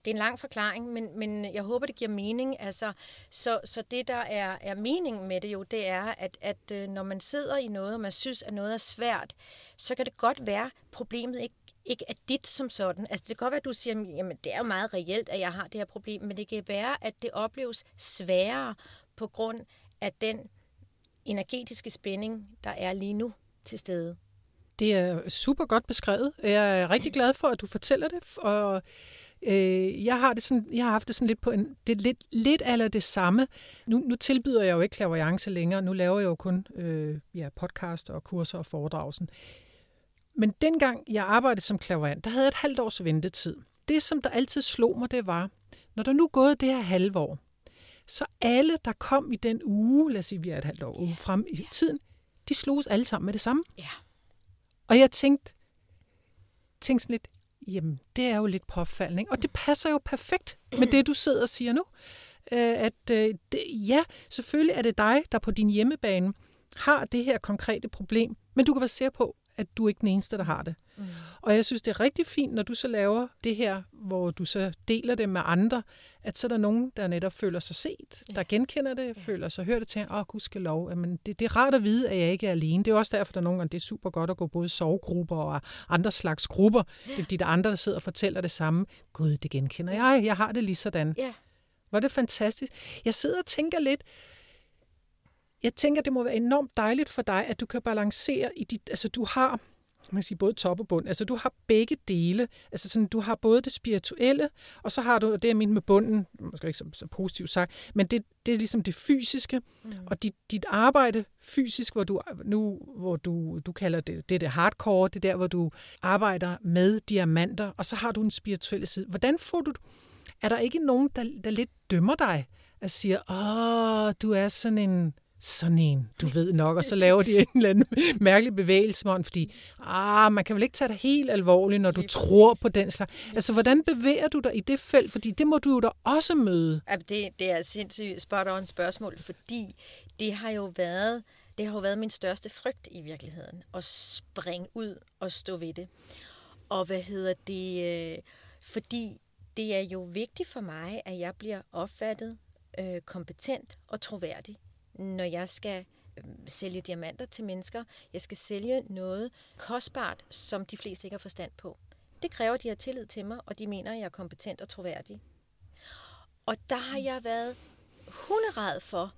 Det er en lang forklaring, men, men jeg håber, det giver mening. Altså, så, så det, der er, er meningen med det jo, det er, at, at øh, når man sidder i noget, og man synes, at noget er svært, så kan det godt være, at problemet ikke ikke er dit som sådan. Altså, det kan godt være, at du siger, jamen det er jo meget reelt, at jeg har det her problem, men det kan være, at det opleves sværere på grund af den energetiske spænding, der er lige nu til stede. Det er super godt beskrevet. Jeg er rigtig glad for, at du fortæller det, og Øh, jeg, har det sådan, jeg har haft det sådan lidt på en, det er lidt, lidt aller det samme. Nu, nu tilbyder jeg jo ikke klaverjance længere. Nu laver jeg jo kun øh, ja, podcast og kurser og foredrag. Sådan. Men dengang jeg arbejdede som klaverant, der havde jeg et halvt års ventetid. Det, som der altid slog mig, det var, når der nu er gået det her halve år, så alle, der kom i den uge, lad os sige, vi er et halvt år uge frem i tiden, de sloges alle sammen med det samme. Ja. Og jeg tænkte, tænkte sådan lidt, Jamen, det er jo lidt påfaldende. Og det passer jo perfekt med det, du sidder og siger nu. Øh, at øh, det, ja, selvfølgelig er det dig, der på din hjemmebane har det her konkrete problem, men du kan være sikker på, at du er ikke den eneste, der har det. Mm. Og jeg synes, det er rigtig fint, når du så laver det her, hvor du så deler det med andre, at så er der nogen, der netop føler sig set, der ja. genkender det, ja. føler sig hørt og tænker, åh, gud skal lov, Jamen, det, det er rart at vide, at jeg ikke er alene. Det er også derfor, der er nogle gange, det er super godt at gå både sovegrupper og andre slags grupper, ja. fordi der er andre, der sidder og fortæller det samme. Gud, det genkender jeg, jeg har det lige sådan. Ja. Var det fantastisk. Jeg sidder og tænker lidt, jeg tænker, det må være enormt dejligt for dig, at du kan balancere i dit, altså du har, man kan sige, både top og bund. Altså du har begge dele. Altså sådan, du har både det spirituelle, og så har du, det er min med bunden, måske ikke så, så positivt sagt, men det, det er ligesom det fysiske, mm. og dit, dit arbejde fysisk, hvor du nu, hvor du, du kalder det, det er det hardcore, det er der, hvor du arbejder med diamanter, og så har du en spirituelle side. Hvordan får du, Er der ikke nogen, der, der lidt dømmer dig? Og siger, åh, du er sådan en sådan en, du ved nok, og så laver de en eller anden mærkelig bevægelse, Mon, fordi ah, man kan vel ikke tage dig helt alvorligt, når du Lige tror præcis. på den slags. Altså, hvordan bevæger du dig i det felt? Fordi det må du jo da også møde. Det, det er sindssygt spot on spørgsmål, fordi det har jo været det har jo været min største frygt i virkeligheden, at springe ud og stå ved det. Og hvad hedder det? Øh, fordi det er jo vigtigt for mig, at jeg bliver opfattet øh, kompetent og troværdig når jeg skal øhm, sælge diamanter til mennesker. Jeg skal sælge noget kostbart, som de fleste ikke har forstand på. Det kræver, at de har tillid til mig, og de mener, at jeg er kompetent og troværdig. Og der har jeg været hunderad for,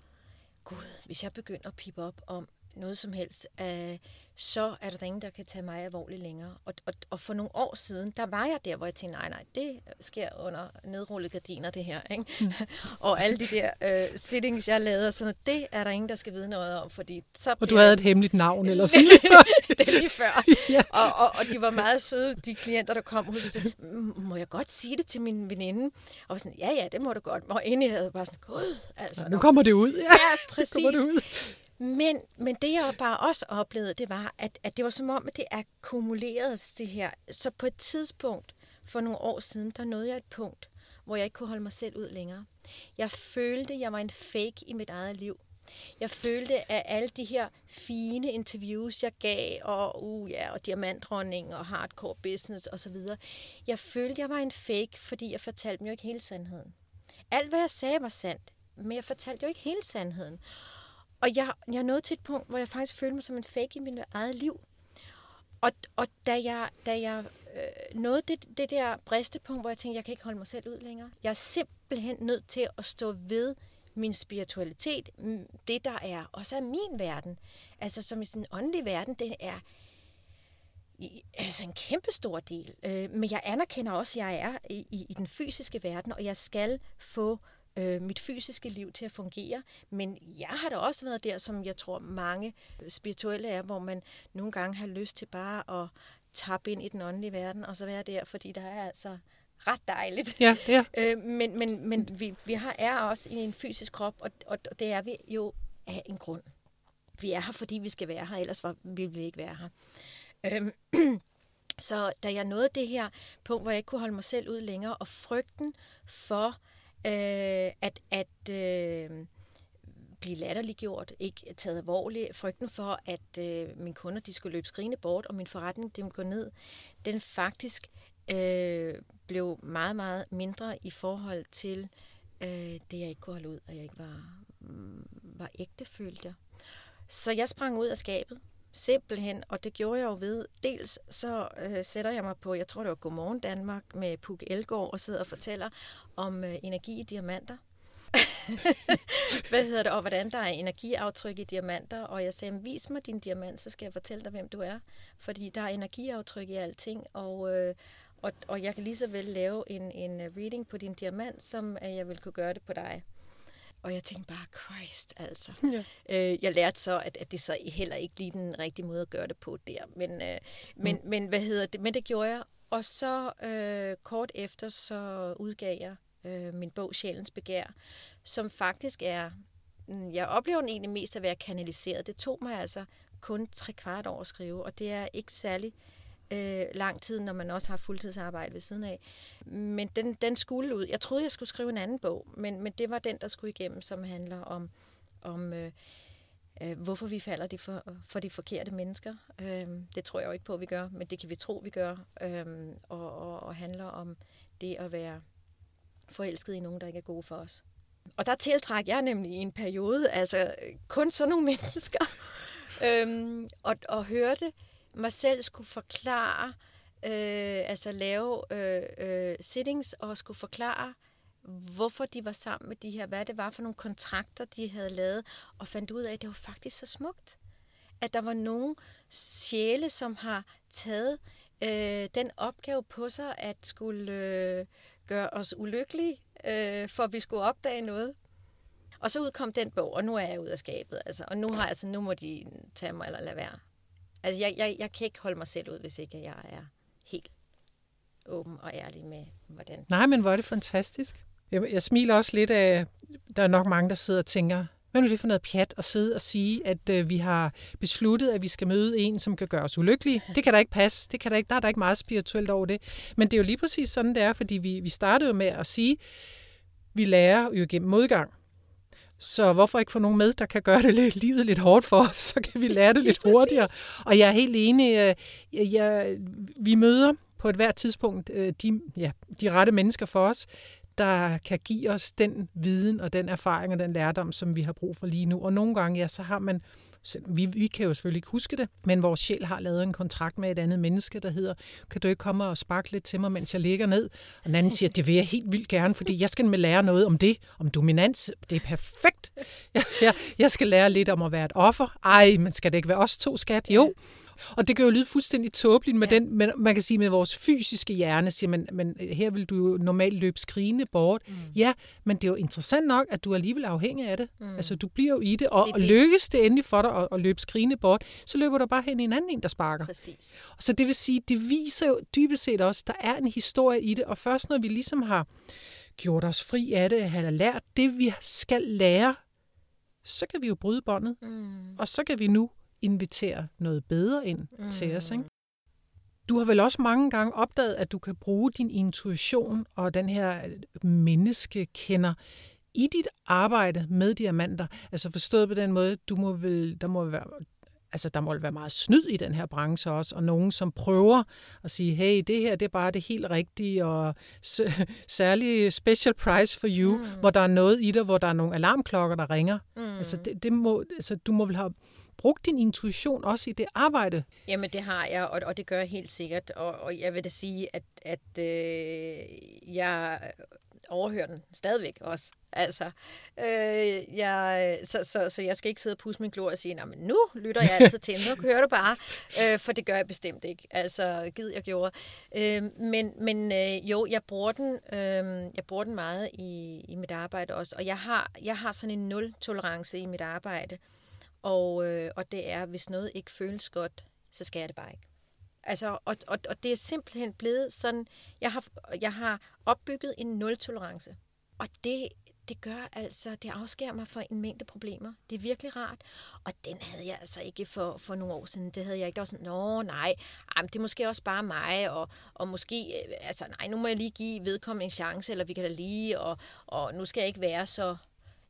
gud, hvis jeg begynder at pipe op om noget som helst, øh, så er der ingen, der kan tage mig alvorligt længere. Og, og, og for nogle år siden, der var jeg der, hvor jeg tænkte, nej, nej, det sker under nedrullede gardiner, det her. Ikke? Mm. [LAUGHS] og alle de der øh, sittings, jeg lavede, sådan, det er der ingen, der skal vide noget om. Fordi så og du havde et hemmeligt navn, eller [LAUGHS] sådan Det er lige før. [LAUGHS] ja. og, og, og de var meget søde, de klienter, der kom hos mig, må jeg godt sige det til min veninde? Og sådan, ja, ja, det må du godt. Og inde jeg havde bare sådan, gud, altså. Ja, nu kommer det ud. Ja, ja præcis. Nu kommer det ud. Men, men det jeg bare også oplevede, det var, at, at det var som om, at det akkumuleredes det her. Så på et tidspunkt for nogle år siden, der nåede jeg et punkt, hvor jeg ikke kunne holde mig selv ud længere. Jeg følte, jeg var en fake i mit eget liv. Jeg følte, at alle de her fine interviews, jeg gav, og, uh, ja, og diamantdronning og hardcore business osv., jeg følte, jeg var en fake, fordi jeg fortalte dem jo ikke hele sandheden. Alt, hvad jeg sagde, var sandt, men jeg fortalte jo ikke hele sandheden. Og jeg, jeg nåede til et punkt, hvor jeg faktisk følte mig som en fake i mit eget liv. Og, og da jeg, da jeg øh, nåede det, det der bristepunkt, hvor jeg tænkte, jeg kan ikke holde mig selv ud længere. Jeg er simpelthen nødt til at stå ved min spiritualitet, det der er, og så er min verden, altså som i sådan en åndelig verden, det er altså en kæmpe stor del. Øh, men jeg anerkender også, at jeg er i, i, i den fysiske verden, og jeg skal få øh, mit fysiske liv til at fungere. Men jeg har da også været der, som jeg tror mange spirituelle er, hvor man nogle gange har lyst til bare at tappe ind i den åndelige verden, og så være der, fordi der er altså ret dejligt. Ja, ja. [LAUGHS] Øh, men men, men vi, vi har, er også i en fysisk krop, og, og, og det er vi jo af en grund. Vi er her, fordi vi skal være her, ellers var, ville vi ikke være her. Øhm, [CLEARS THROAT] så da jeg nåede det her punkt, hvor jeg ikke kunne holde mig selv ud længere, og frygten for, øh, Øh, at, at øh, blive latterliggjort, ikke taget alvorligt, frygten for, at øh, mine kunder de skulle løbe skrigende bort, og min forretning dem gå ned, den faktisk øh, blev meget, meget mindre i forhold til øh, det, jeg ikke kunne holde ud, og jeg ikke var, mm, var ægte, følte jeg. Så jeg sprang ud af skabet, Simpelthen, og det gjorde jeg jo ved. Dels så øh, sætter jeg mig på, jeg tror det var Godmorgen Danmark med Puk Elgård og sidder og fortæller om øh, energi i diamanter. [LAUGHS] Hvad hedder det? Og hvordan der er energiaftryk i diamanter. Og jeg sagde, vis mig din diamant, så skal jeg fortælle dig, hvem du er. Fordi der er energiaftryk i alting, og, øh, og, og jeg kan lige så vel lave en, en øh, reading på din diamant, som at jeg vil kunne gøre det på dig. Og jeg tænkte bare, Christ, altså. Ja. Øh, jeg lærte så, at, at det så heller ikke lige den rigtige måde at gøre det på der. Men, øh, men, mm. men hvad hedder det? Men det gjorde jeg. Og så øh, kort efter, så udgav jeg øh, min bog Sjælens Begær, som faktisk er, mm, jeg oplever den egentlig mest at være kanaliseret. Det tog mig altså kun tre kvart år at skrive, og det er ikke særlig øh, lang tid, når man også har fuldtidsarbejde ved siden af. Men den, den skulle ud. Jeg troede, jeg skulle skrive en anden bog, men, men det var den, der skulle igennem, som handler om, om øh, øh, hvorfor vi falder de for, for de forkerte mennesker. Øh, det tror jeg jo ikke på, at vi gør, men det kan vi tro, vi gør. Øh, og, og, og handler om det at være forelsket i nogen, der ikke er gode for os. Og der tiltræk jeg nemlig i en periode, altså øh, kun sådan nogle [LAUGHS] mennesker, øhm, og, og hørte mig selv skulle forklare, øh, altså lave øh, øh, sittings og skulle forklare, hvorfor de var sammen med de her, hvad det var for nogle kontrakter, de havde lavet, og fandt ud af, at det var faktisk så smukt. At der var nogle sjæle, som har taget øh, den opgave på sig, at skulle øh, gøre os ulykkelige, øh, for at vi skulle opdage noget. Og så udkom den bog, og nu er jeg ud af skabet. Altså, og nu har jeg altså, nu må de tage mig eller lade være. Altså, jeg, jeg, jeg kan ikke holde mig selv ud, hvis ikke jeg er helt åben og ærlig med, hvordan... Nej, men hvor er det fantastisk. Jeg, jeg smiler også lidt af, der er nok mange, der sidder og tænker, hvad er det for noget pjat at sidde og sige, at øh, vi har besluttet, at vi skal møde en, som kan gøre os ulykkelige? Det kan da ikke passe. Det kan der, ikke, der er der ikke meget spirituelt over det. Men det er jo lige præcis sådan, det er, fordi vi, vi startede jo med at sige, vi lærer jo gennem modgang. Så hvorfor ikke få nogen med, der kan gøre det lidt, livet lidt hårdt for os, så kan vi lære det [LAUGHS] lidt hurtigere. Og jeg er helt enig, øh, jeg, jeg, vi møder på et hvert tidspunkt øh, de, ja, de rette mennesker for os, der kan give os den viden og den erfaring og den lærdom, som vi har brug for lige nu. Og nogle gange, ja, så har man, vi, vi kan jo selvfølgelig ikke huske det, men vores sjæl har lavet en kontrakt med et andet menneske, der hedder, kan du ikke komme og sparke lidt til mig, mens jeg ligger ned? Og den anden siger, det vil jeg helt vildt gerne, fordi jeg skal med lære noget om det, om dominans. Det er perfekt. Jeg, jeg, jeg skal lære lidt om at være et offer. Ej, men skal det ikke være os to, skat? Jo. Og det kan jo lyde fuldstændig tåbeligt med ja. den, men man kan sige med vores fysiske hjerne, siger man, men her vil du jo normalt løbe skrigende bort. Mm. Ja, men det er jo interessant nok, at du er alligevel afhængig af det. Mm. Altså, du bliver jo i det, og, det, det. lykkes det endelig for dig at, at løbe skrigende bort, så løber du bare hen i en anden en, der sparker. Præcis. Og så det vil sige, det viser jo dybest set også, der er en historie i det, og først når vi ligesom har gjort os fri af det, har lært det, vi skal lære, så kan vi jo bryde båndet, mm. og så kan vi nu invitere noget bedre ind mm. til os. Ikke? Du har vel også mange gange opdaget, at du kan bruge din intuition og den her menneskekender i dit arbejde med diamanter. Altså forstået på den måde, du må vel, der må være, altså der må være meget snyd i den her branche også, og nogen, som prøver at sige, hey, det her det er bare det helt rigtige, og [LAUGHS] særlig special price for you, mm. hvor der er noget i det, hvor der er nogle alarmklokker, der ringer. Mm. Altså, det, det må, altså, du må vel have brugt din intuition også i det arbejde? Jamen det har jeg, og, og det gør jeg helt sikkert. Og, og jeg vil da sige, at, at øh, jeg overhører den stadigvæk også. Altså, øh, jeg, så, så, så jeg skal ikke sidde og pusse min glor og sige, men nu lytter jeg altid til nu [LAUGHS] kører du bare, øh, for det gør jeg bestemt ikke. Altså, gid jeg gjorde. Øh, men men øh, jo, jeg bruger den, øh, jeg bruger den meget i, i mit arbejde også, og jeg har, jeg har sådan en nul-tolerance i mit arbejde. Og, øh, og det er, hvis noget ikke føles godt, så skal jeg det bare ikke. Altså, og, og, og det er simpelthen blevet sådan, jeg har, jeg har opbygget en nul-tolerance. Og det, det gør altså, det afskærer mig for en mængde problemer. Det er virkelig rart. Og den havde jeg altså ikke for, for nogle år siden. Det havde jeg ikke. Det var sådan, nå nej, Ej, det er måske også bare mig, og, og måske, øh, altså nej, nu må jeg lige give vedkommende en chance, eller vi kan da lige, og, og nu skal jeg ikke være så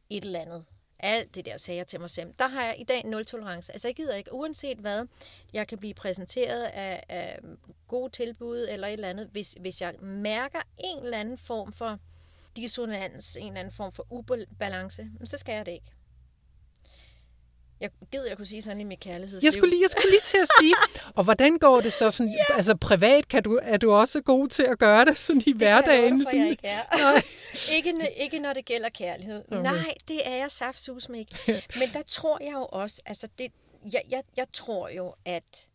et eller andet alt det der sager jeg til mig selv. Der har jeg i dag nul tolerance. Altså jeg gider ikke, uanset hvad, jeg kan blive præsenteret af, af gode tilbud eller et eller andet, hvis, hvis jeg mærker en eller anden form for dissonans, en eller anden form for ubalance, så skal jeg det ikke. Jeg gider, jeg kunne sige sådan i mit kærlighedsliv. Jeg skulle lige, jeg skulle lige til at sige, [LAUGHS] og hvordan går det så sådan, ja. altså privat, kan du, er du også god til at gøre det sådan i det hverdagen? Det kan jeg, ikke er. [LAUGHS] Nej. [LAUGHS] ikke, ikke når det gælder kærlighed. Okay. Nej, det er jeg saftsus ikke. Men der tror jeg jo også, altså det, jeg, jeg, jeg tror jo, at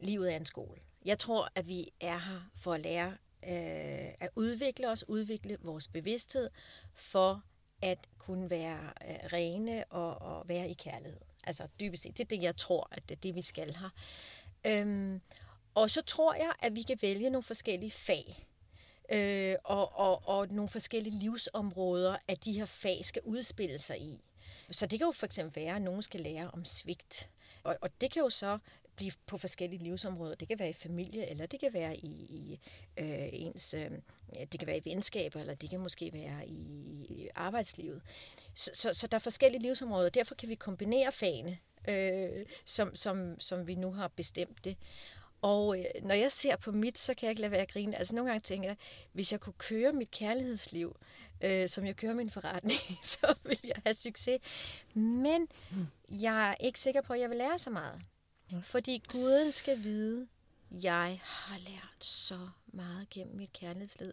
livet er en skole. Jeg tror, at vi er her for at lære øh, at udvikle os, udvikle vores bevidsthed, for at kunne være øh, rene og, og være i kærlighed. Altså dybest set, det er det, jeg tror, at det er det, vi skal her. Øhm, og så tror jeg, at vi kan vælge nogle forskellige fag. Øh, og, og, og nogle forskellige livsområder, at de her fag skal udspille sig i. Så det kan jo for eksempel være, at nogen skal lære om svigt. Og, og det kan jo så blive på forskellige livsområder. Det kan være i familie, eller det kan være i, i øh, ens, øh, det kan være i venskaber, eller det kan måske være i arbejdslivet. Så, så, så der er forskellige livsområder. Derfor kan vi kombinere fagene, øh, som, som, som vi nu har bestemt det. Og øh, når jeg ser på mit, så kan jeg ikke lade være at grine. Altså nogle gange tænker jeg, hvis jeg kunne køre mit kærlighedsliv, øh, som jeg kører min forretning, [LAUGHS] så vil jeg have succes. Men mm. jeg er ikke sikker på, at jeg vil lære så meget. Ja. Fordi Guden skal vide, jeg har lært så meget gennem mit kærlighedsliv.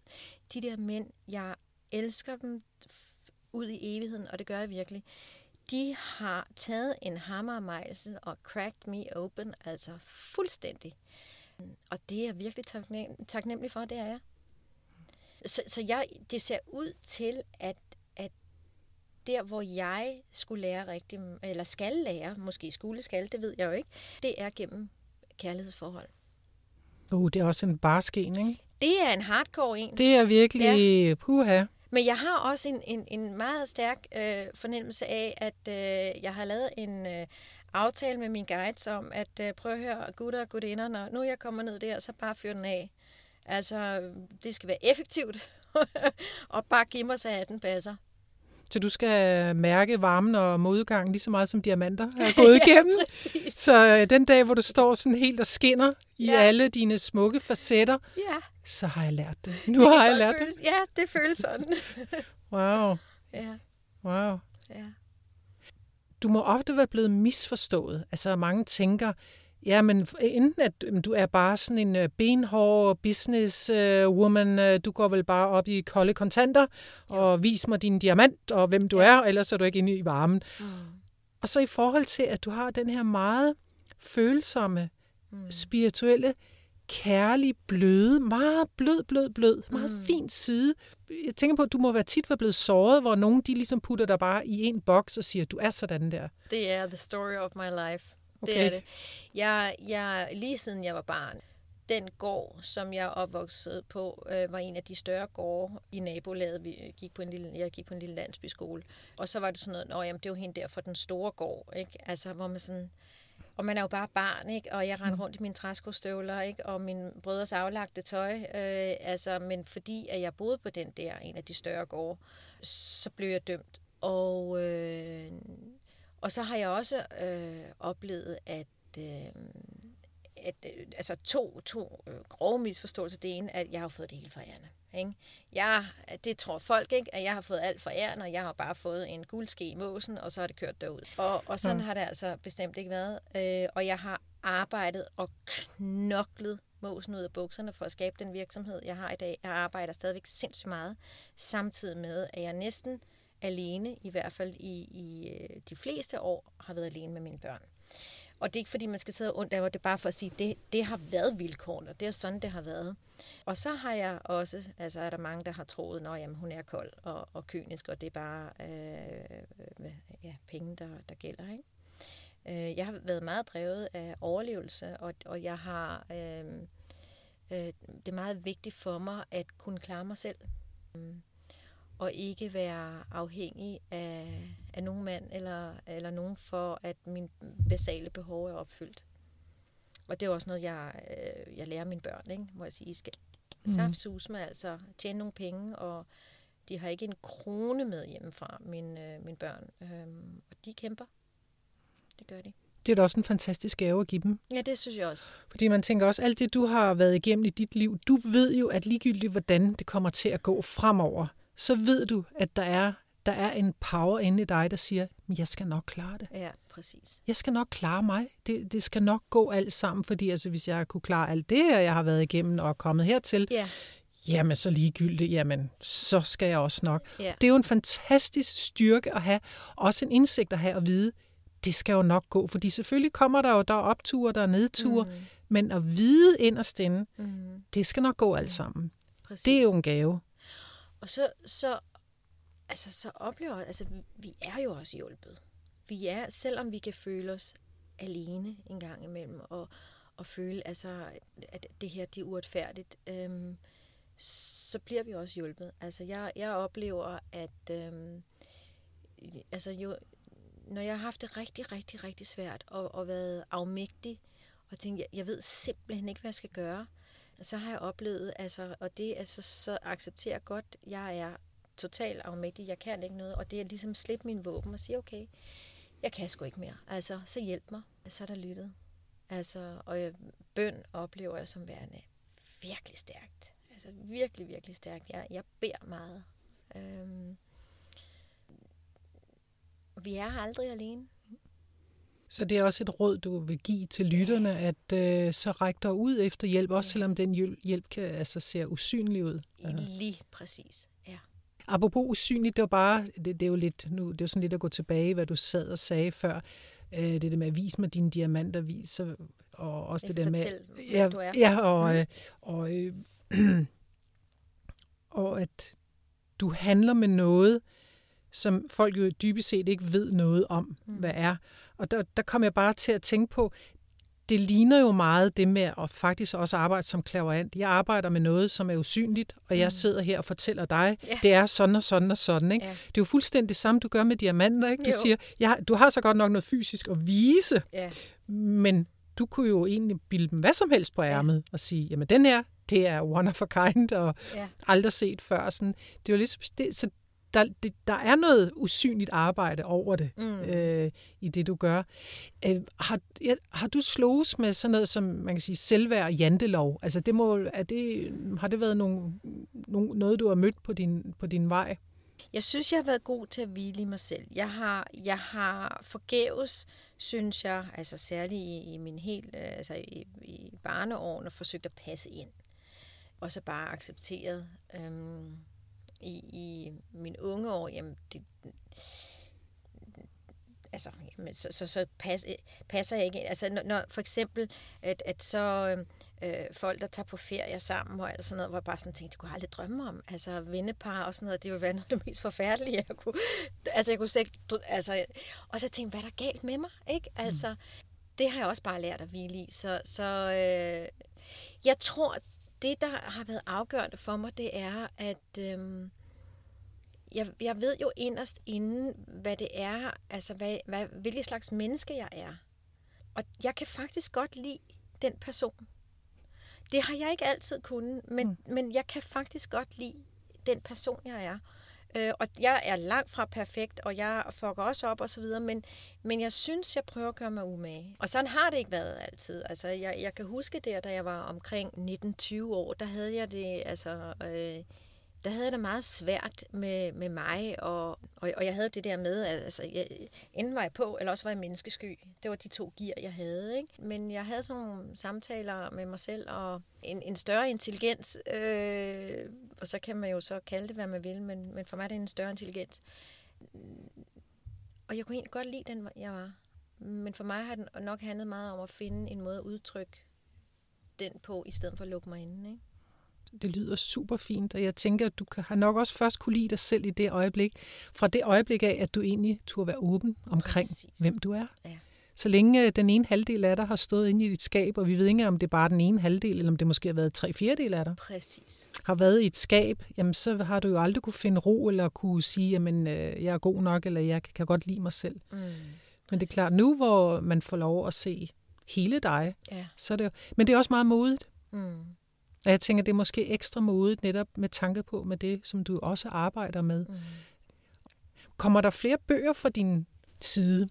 De der mænd, jeg elsker dem ud i evigheden, og det gør jeg virkelig. De har taget en hammer og cracked me open, altså fuldstændig. Og det er jeg virkelig taknem, taknemmelig for, det er jeg. Så, så jeg, det ser ud til, at, at der, hvor jeg skulle lære rigtig, eller skal lære, måske skulle skal, det ved jeg jo ikke, det er gennem kærlighedsforhold. Uh, det er også en barsken, ikke? det er en hardcore en. Det er virkelig ja. puha. Men jeg har også en, en, en meget stærk øh, fornemmelse af, at øh, jeg har lavet en øh, aftale med min guides om, at øh, prøv at høre, gutter og gutinder, når nu jeg kommer ned der, så bare fyr den af. Altså, det skal være effektivt, [LAUGHS] og bare give mig så, at den passer. Så du skal mærke varmen og modgangen lige så meget som diamanter er [LAUGHS] gået igennem. ja, så øh, den dag, hvor du står sådan helt og skinner i ja. alle dine smukke facetter, ja. så har jeg lært det. Nu det har jeg lært føles, det. Ja, det føles sådan. [LAUGHS] wow. Ja. Wow. Ja. Du må ofte være blevet misforstået. Altså mange tænker, Ja, men enten at du er bare sådan en øh, benhård businesswoman, øh, du går vel bare op i kolde kontanter, og vis mig din diamant, og hvem du ja. er, ellers er du ikke inde i varmen. Mm. Og så i forhold til, at du har den her meget følsomme, mm. spirituelle, kærlige, bløde, meget blød, blød, blød, meget mm. fin side. Jeg tænker på, at du må være tit være blevet såret, hvor nogen de ligesom putter dig bare i en boks og siger, du er sådan der. Det er the story of my life. Okay. Det er det. Jeg, jeg, lige siden jeg var barn, den gård, som jeg opvoksede på, øh, var en af de større gårde i nabolaget. Vi gik på en lille, jeg gik på en lille landsbyskole. Og så var det sådan noget, jamen, det var hende der for den store gård, ikke? Altså, hvor man sådan... Og man er jo bare barn, ikke? Og jeg rendte mm. rundt i mine træskostøvler, ikke? Og min brødres aflagte tøj. Øh, altså, men fordi at jeg boede på den der, en af de større gårde, så blev jeg dømt. Og øh, og så har jeg også øh, oplevet, at, øh, at øh, altså to, to øh, grove misforståelser. Det ene, at jeg har fået det hele fra ærne. Ikke? Jeg, det tror folk ikke, at jeg har fået alt fra æren, og jeg har bare fået en guldske i måsen, og så har det kørt derud. Og, og sådan ja. har det altså bestemt ikke været. Øh, og jeg har arbejdet og knoklet måsen ud af bukserne for at skabe den virksomhed, jeg har i dag. Jeg arbejder stadigvæk sindssygt meget, samtidig med, at jeg næsten alene, i hvert fald i, i øh, de fleste år, har været alene med mine børn. Og det er ikke fordi, man skal sidde ondt af, det er bare for at sige, det, det har været vilkårene, det er sådan, det har været. Og så har jeg også, altså er der mange, der har troet, at hun er kold og, og kynisk, og det er bare øh, ja, penge, der, der gælder. Ikke? Øh, jeg har været meget drevet af overlevelse, og, og jeg har, øh, øh, det er meget vigtigt for mig at kunne klare mig selv og ikke være afhængig af, af nogen mand eller, eller nogen for, at min basale behov er opfyldt. Og det er også noget, jeg, øh, jeg lærer mine børn, ikke? hvor jeg siger, I skal mm. saftsus med, altså tjene nogle penge, og de har ikke en krone med hjemmefra, mine, øh, mine børn. Øhm, og de kæmper. Det gør de. Det er da også en fantastisk gave at give dem. Ja, det synes jeg også. Fordi man tænker også, alt det, du har været igennem i dit liv, du ved jo, at ligegyldigt, hvordan det kommer til at gå fremover, så ved du, at der er, der er en power inde i dig, der siger, jeg skal nok klare det. Ja, præcis. Jeg skal nok klare mig. Det, det skal nok gå alt sammen, fordi altså, hvis jeg kunne klare alt det her, jeg har været igennem og kommet hertil, ja. jamen så ligegyldigt, jamen så skal jeg også nok. Ja. Det er jo en fantastisk styrke at have, også en indsigt at have at vide, det skal jo nok gå, fordi selvfølgelig kommer der jo der er opture, der er nedture, mm. men at vide inderst inde, mm. det skal nok gå alt sammen. Præcis. Det er jo en gave. Og så, så, altså, så oplever altså, vi er jo også hjulpet. Vi er, selvom vi kan føle os alene en gang imellem, og, og føle, altså, at det her det er uretfærdigt, øhm, så bliver vi også hjulpet. Altså, jeg, jeg oplever, at øhm, altså, jo, når jeg har haft det rigtig, rigtig, rigtig svært, og, og været afmægtig, og tænkt, jeg, jeg ved simpelthen ikke, hvad jeg skal gøre, så har jeg oplevet, altså, og det altså, så accepterer godt, jeg er totalt afmægtig, jeg kan ikke noget, og det er ligesom slippe min våben og sige, okay, jeg kan sgu ikke mere, altså, så hjælp mig, så er der lyttet. Altså, og jeg, bøn oplever jeg som værende virkelig stærkt. Altså virkelig, virkelig stærkt. Jeg, jeg beder meget. Øhm, vi er aldrig alene. Så det er også et råd, du vil give til lytterne, at øh, så ræk dig ud efter hjælp, også selvom den hjælp kan altså ser usynlig ud. Lige præcis, ja. Apropos usynligt, det var bare, det, det er jo lidt, nu, det er sådan lidt at gå tilbage, hvad du sad og sagde før. Øh, det der med at vise mig dine diamanter, viser, og også det der med... Ja, du er. ja og, mm. øh, og, øh, [CLEARS THROAT] og at du handler med noget, som folk jo dybest set ikke ved noget om, mm. hvad er. Og der, der kom jeg bare til at tænke på, det ligner jo meget det med at faktisk også arbejde som klaverant. Jeg arbejder med noget, som er usynligt, og jeg mm. sidder her og fortæller dig, ja. det er sådan og sådan og sådan. Ikke? Ja. Det er jo fuldstændig det samme, du gør med diamanter. Ikke? Du jo. siger, jeg, du har så godt nok noget fysisk at vise, ja. men du kunne jo egentlig bilde dem hvad som helst på ærmet ja. og sige, jamen den her, det er one of a kind, og ja. aldrig set før. Sådan, det var ligesom, det, så der, det, der er noget usynligt arbejde over det, mm. øh, i det du gør. Øh, har, ja, har du slås med sådan noget som, man kan sige, selvværd og jantelov? Altså det må, er det, har det været nogle, nogle, noget, du har mødt på din, på din vej? Jeg synes, jeg har været god til at hvile i mig selv. Jeg har, jeg har forgæves, synes jeg, altså særligt i, i min helt, øh, altså i, i barneårene, forsøgt at passe ind. Og så bare accepteret. Øhm, i, i mine unge år, jamen, det, altså, jamen, så, så, så pas, passer jeg ikke. Altså, når, når for eksempel, at, at så øh, folk, der tager på ferie sammen og alt sådan noget, hvor jeg bare sådan tænkte, det kunne jeg aldrig drømme om. Altså, vennepar og sådan noget, det ville være noget af det mest forfærdelige, jeg kunne, altså, jeg kunne slet ikke, altså, og så tænkte hvad er der galt med mig, ikke? Altså, mm. det har jeg også bare lært at hvile i. Så, så øh, jeg tror, det, der har været afgørende for mig, det er, at øhm, jeg, jeg ved jo inderst inden, hvad det er, altså hvad, hvad, hvilket slags menneske jeg er. Og jeg kan faktisk godt lide den person. Det har jeg ikke altid kunnet, men, mm. men jeg kan faktisk godt lide den person, jeg er. Øh, og jeg er langt fra perfekt, og jeg fucker også op og så videre, men, men jeg synes, jeg prøver at gøre mig umage. Og sådan har det ikke været altid. Altså, jeg, jeg kan huske der, da jeg var omkring 19-20 år, der havde jeg det, altså... Øh, der havde jeg det meget svært med, med mig, og, og, og jeg havde det der med, at altså, jeg, enten var jeg på, eller også var jeg menneskesky. Det var de to gear, jeg havde. Ikke? Men jeg havde sådan nogle samtaler med mig selv, og en, en større intelligens, øh, og så kan man jo så kalde det, hvad man vil, men, men for mig er det en større intelligens. Og jeg kunne egentlig godt lide den, jeg var. Men for mig har den nok handlet meget om at finde en måde at udtrykke den på, i stedet for at lukke mig inde. Ikke? det lyder super fint, og jeg tænker, at du har nok også først kunne lide dig selv i det øjeblik, fra det øjeblik af, at du egentlig turde være åben omkring, Præcis. hvem du er. Ja. Så længe øh, den ene halvdel af dig har stået inde i dit skab, og vi ved ikke, om det er bare den ene halvdel, eller om det måske har været tre fjerdedel af dig, Præcis. har været i et skab, jamen så har du jo aldrig kunne finde ro, eller kunne sige, jamen øh, jeg er god nok, eller jeg kan godt lide mig selv. Mm, Men det er klart, nu hvor man får lov at se hele dig, ja. så er det jo, men det er også meget modigt. Mm. Og jeg tænker, det er måske ekstra modigt netop med tanke på med det, som du også arbejder med. Mm. Kommer der flere bøger fra din side?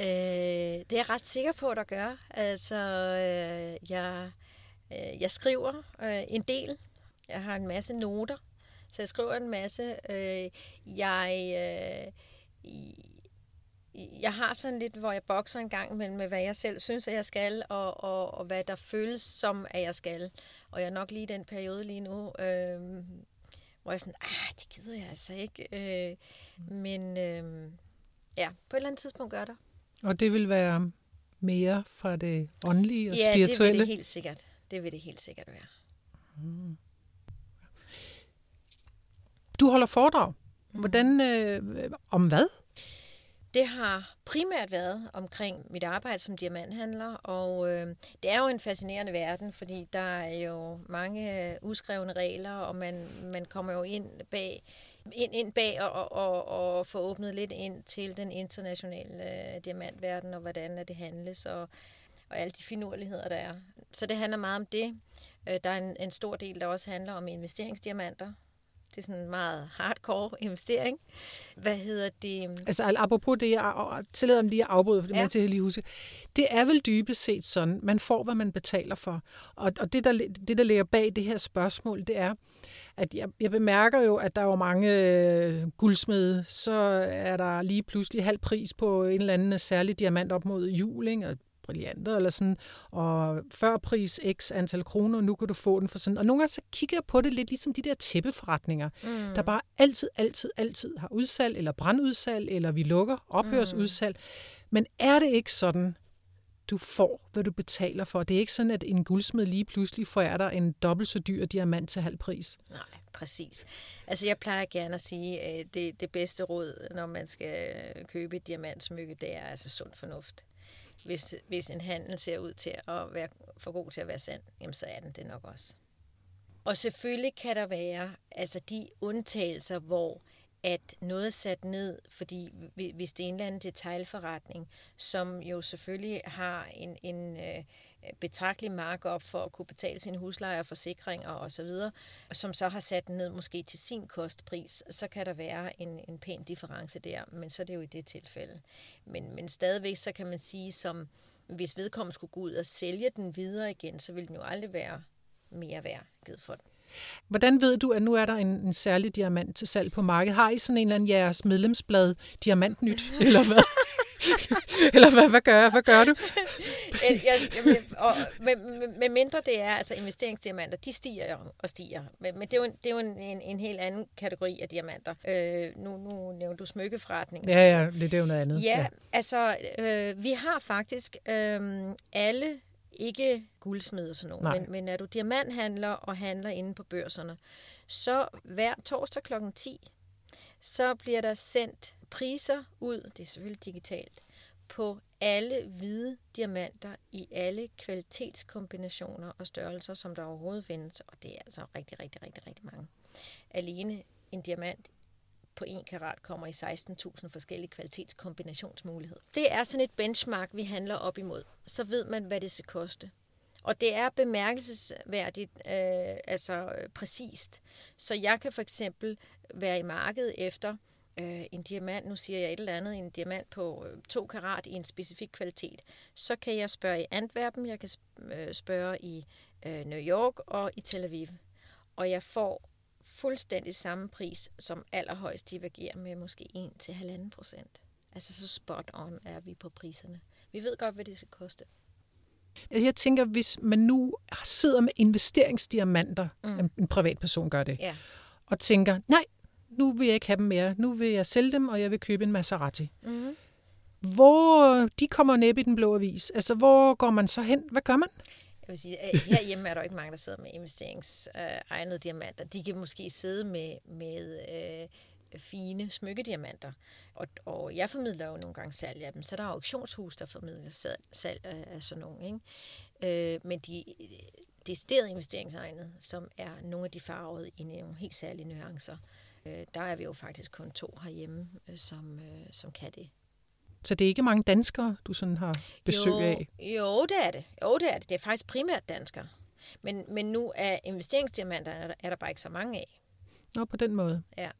Øh, det er jeg ret sikker på, at der gør. Altså, øh, jeg, øh, jeg skriver øh, en del. Jeg har en masse noter, så jeg skriver en masse. Øh, jeg, øh, jeg har sådan lidt, hvor jeg bokser en gang mellem, med hvad jeg selv synes, at jeg skal, og, og, og hvad der føles som, at jeg skal. Og jeg er nok lige i den periode lige nu, øh, hvor jeg sådan, ah, det gider jeg altså ikke. Øh, men øh, ja, på et eller andet tidspunkt gør der. Og det vil være mere fra det åndelige og ja, spirituelle? Ja, det vil det helt sikkert. Det vil det helt sikkert være. Mm. Du holder foredrag. Mm. Hvordan, øh, om hvad? Det har primært været omkring mit arbejde som diamanthandler, og øh, det er jo en fascinerende verden, fordi der er jo mange øh, uskrevne regler, og man, man kommer jo ind bag, ind, ind bag og, og, og får åbnet lidt ind til den internationale øh, diamantverden, og hvordan det handles, og, og alle de finurligheder, der er. Så det handler meget om det. Øh, der er en, en stor del, der også handler om investeringsdiamanter, det er sådan en meget hardcore investering. Hvad hedder det? Altså apropos det, jeg tillader mig lige at afbryde, for det ja. man til lige huske. Det er vel dybest set sådan, man får, hvad man betaler for. Og, og det, der, det, der ligger bag det her spørgsmål, det er, at jeg, jeg bemærker jo, at der er mange øh, guldsmede, så er der lige pludselig halv pris på en eller anden særlig diamant op mod jul, ikke? og brillanter eller sådan, og før pris x antal kroner, nu kan du få den for sådan. Og nogle gange så kigger jeg på det lidt ligesom de der tæppeforretninger, mm. der bare altid, altid, altid har udsalg, eller brandudsalg, eller vi lukker, ophørsudsalg. Mm. Men er det ikke sådan, du får, hvad du betaler for? Det er ikke sådan, at en guldsmed lige pludselig får dig en dobbelt så dyr diamant til halv pris. Nej, præcis. Altså jeg plejer gerne at sige, at det, det bedste råd, når man skal købe et diamantsmykke, det er altså sund fornuft hvis, hvis en handel ser ud til at være for god til at være sand, jamen så er den det nok også. Og selvfølgelig kan der være altså de undtagelser, hvor at noget er sat ned, fordi hvis det er en eller anden detailforretning, som jo selvfølgelig har en, en øh, betragtelig markup for at kunne betale sin husleje og forsikringer osv., og som så har sat den ned måske til sin kostpris, så kan der være en, en pæn difference der, men så er det jo i det tilfælde. Men, men stadigvæk så kan man sige, som hvis vedkommende skulle gå ud og sælge den videre igen, så ville den jo aldrig være mere værd givet for den. Hvordan ved du, at nu er der en, en særlig diamant til salg på markedet? Har I sådan en eller anden jeres medlemsblad, Diamantnyt, [LAUGHS] eller hvad? eller hvad, hvad, gør, hvad gør du? jeg, jeg, og med, med, mindre det er, altså investeringsdiamanter, de stiger jo og stiger. Men, men det er jo, en, det er jo en, en, en helt anden kategori af diamanter. Øh, nu, nu nævner du smykkeforretning. Ja, ja, det er jo noget andet. Ja, ja. altså øh, vi har faktisk øh, alle ikke guldsmed og sådan noget, men, men er du diamanthandler og handler inde på børserne, så hver torsdag kl. 10, så bliver der sendt priser ud, det er selvfølgelig digitalt, på alle hvide diamanter i alle kvalitetskombinationer og størrelser, som der overhovedet findes, og det er altså rigtig, rigtig, rigtig, rigtig mange. Alene en diamant på 1 karat kommer i 16.000 forskellige kvalitetskombinationsmuligheder. Det er sådan et benchmark, vi handler op imod. Så ved man, hvad det skal koste. Og det er bemærkelsesværdigt, øh, altså øh, præcist. Så jeg kan for eksempel være i markedet efter øh, en diamant, nu siger jeg et eller andet, en diamant på øh, 2 karat i en specifik kvalitet. Så kan jeg spørge i Antwerpen, jeg kan øh, spørge i øh, New York og i Tel Aviv. Og jeg får fuldstændig samme pris, som allerhøjst divergerer med måske 1-1,5 procent. Altså så spot on er vi på priserne. Vi ved godt, hvad det skal koste. Jeg tænker, hvis man nu sidder med investeringsdiamanter, mm. en privatperson gør det, ja. og tænker, nej, nu vil jeg ikke have dem mere. Nu vil jeg sælge dem, og jeg vil købe en Maserati. Mm. Hvor de kommer næppe i den blå avis. Altså, hvor går man så hen? Hvad gør man? Jeg vil sige, herhjemme er der ikke mange, der sidder med investeringsegnede øh, diamanter. De kan måske sidde med, med øh, fine smykkediamanter. Og, og jeg formidler jo nogle gange salg af dem, så der er auktionshus, der formidler salg, salg af, af sådan nogle. Ikke? Øh, men de øh, deciderede investeringsegnede, som er nogle af de farvede i nogle helt særlige nuancer, øh, der er vi jo faktisk kun to herhjemme, øh, som, øh, som kan det. Så det er ikke mange danskere, du sådan har besøg jo, af? Jo, det er det. Jo, det er det. Det er faktisk primært danskere. Men, men nu er investeringsdiamanter er der, er der bare ikke så mange af. Nå, på den måde. Ja.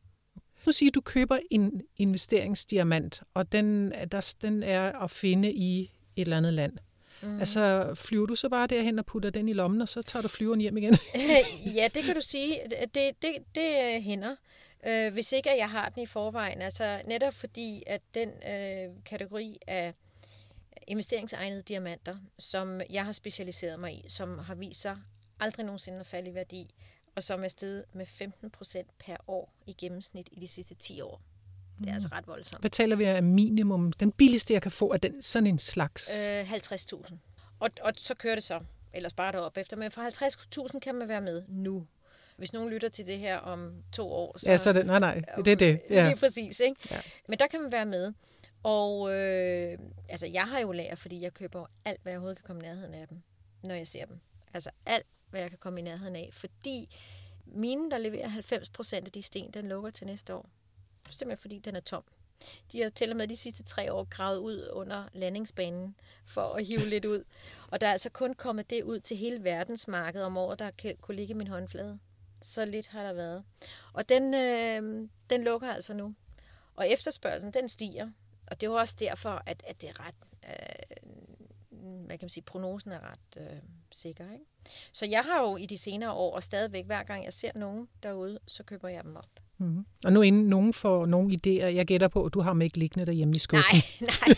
Nu siger du, køber en investeringsdiamant, og den, der, den er at finde i et eller andet land. Mm. Altså, flyver du så bare derhen og putter den i lommen, og så tager du flyveren hjem igen? [LAUGHS] ja, det kan du sige. Det, det, det hænder. Øh, hvis ikke at jeg har den i forvejen. Altså netop fordi, at den øh, kategori af investeringsegnede diamanter, som jeg har specialiseret mig i, som har vist sig aldrig nogensinde at falde i værdi, og som er steget med 15 procent per år i gennemsnit i de sidste 10 år. Det er mm. altså ret voldsomt. Hvad taler vi af minimum? Den billigste, jeg kan få, er den sådan en slags? Øh, 50.000. Og, og så kører det så. Ellers bare derop efter. Men for 50.000 kan man være med nu. Hvis nogen lytter til det her om to år, så... Ja, så det... Nej, nej, det er det. Ja. Er præcis, ikke? Ja. Men der kan man være med. Og øh, altså, jeg har jo lært, fordi jeg køber alt, hvad jeg overhovedet kan komme i nærheden af dem, når jeg ser dem. Altså alt, hvad jeg kan komme i nærheden af. Fordi mine, der leverer 90 procent af de sten, den lukker til næste år. Simpelthen fordi den er tom. De har til og med de sidste tre år gravet ud under landingsbanen for at hive lidt ud. Og der er altså kun kommet det ud til hele verdensmarkedet om året, der kunne ligge i min håndflade. Så lidt har der været. Og den, øh, den lukker altså nu. Og efterspørgselen, den stiger. Og det er jo også derfor, at, at det er ret... Øh, hvad kan man sige, prognosen er ret øh, sikker. Ikke? Så jeg har jo i de senere år, og stadigvæk hver gang jeg ser nogen derude, så køber jeg dem op. Mm-hmm. Og nu inden nogen får nogle idéer, jeg gætter på, at du har dem ikke liggende derhjemme i skuffen. Nej,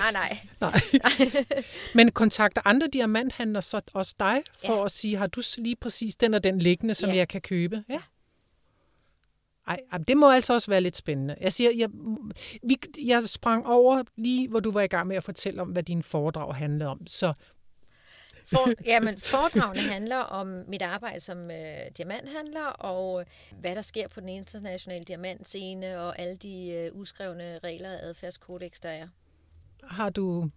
[LAUGHS] nej, nej. nej. [LAUGHS] nej. Men kontakter andre diamanthandler så også dig for ja. at sige, har du lige præcis den og den liggende, som ja. jeg kan købe? Ja. Ej, det må altså også være lidt spændende. Jeg siger, jeg, vi, jeg sprang over lige, hvor du var i gang med at fortælle om, hvad din foredrag handlede om. Så for, jamen, foredragene handler om mit arbejde som øh, diamanthandler, og hvad der sker på den internationale diamantscene, og alle de øh, uskrevne regler og adfærdskodex, der er. Har du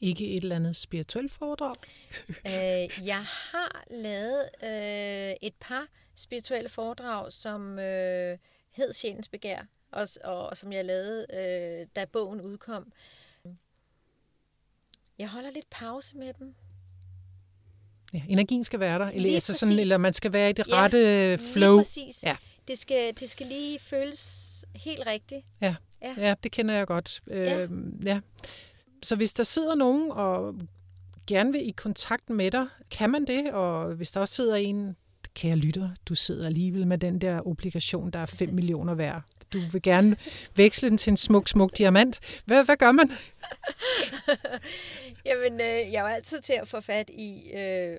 ikke et eller andet spirituelt foredrag? [LAUGHS] øh, jeg har lavet øh, et par spirituelle foredrag, som øh, hed Sjælens Begær, og, og, og som jeg lavede, øh, da bogen udkom. Jeg holder lidt pause med dem. Ja, energien skal være der, eller, altså sådan, eller man skal være i det Ja, rette flow. Lige præcis. Ja. Det, skal, det skal lige føles helt rigtigt. Ja. Ja. ja, det kender jeg godt. Ja. Øhm, ja. Så hvis der sidder nogen og gerne vil i kontakt med dig, kan man det? Og hvis der også sidder en, kære lytter, du sidder alligevel med den der obligation, der er 5 [LAUGHS] millioner værd. Du vil gerne veksle den til en smuk, smuk diamant. Hvad, hvad gør man? [LAUGHS] Jamen, øh, jeg er jo altid til at få fat i, øh,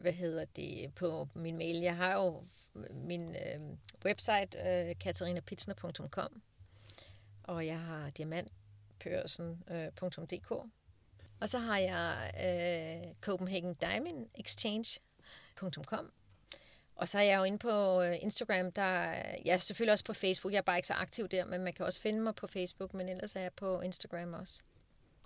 hvad hedder det, på min mail. Jeg har jo min øh, website, øh, katarinapitsner.com, og jeg har diamantpørsen.dk, øh, og så har jeg øh, Copenhagen Diamond Exchange.com, og så er jeg jo inde på øh, Instagram, der jeg er selvfølgelig også på Facebook. Jeg er bare ikke så aktiv der, men man kan også finde mig på Facebook, men ellers er jeg på Instagram også.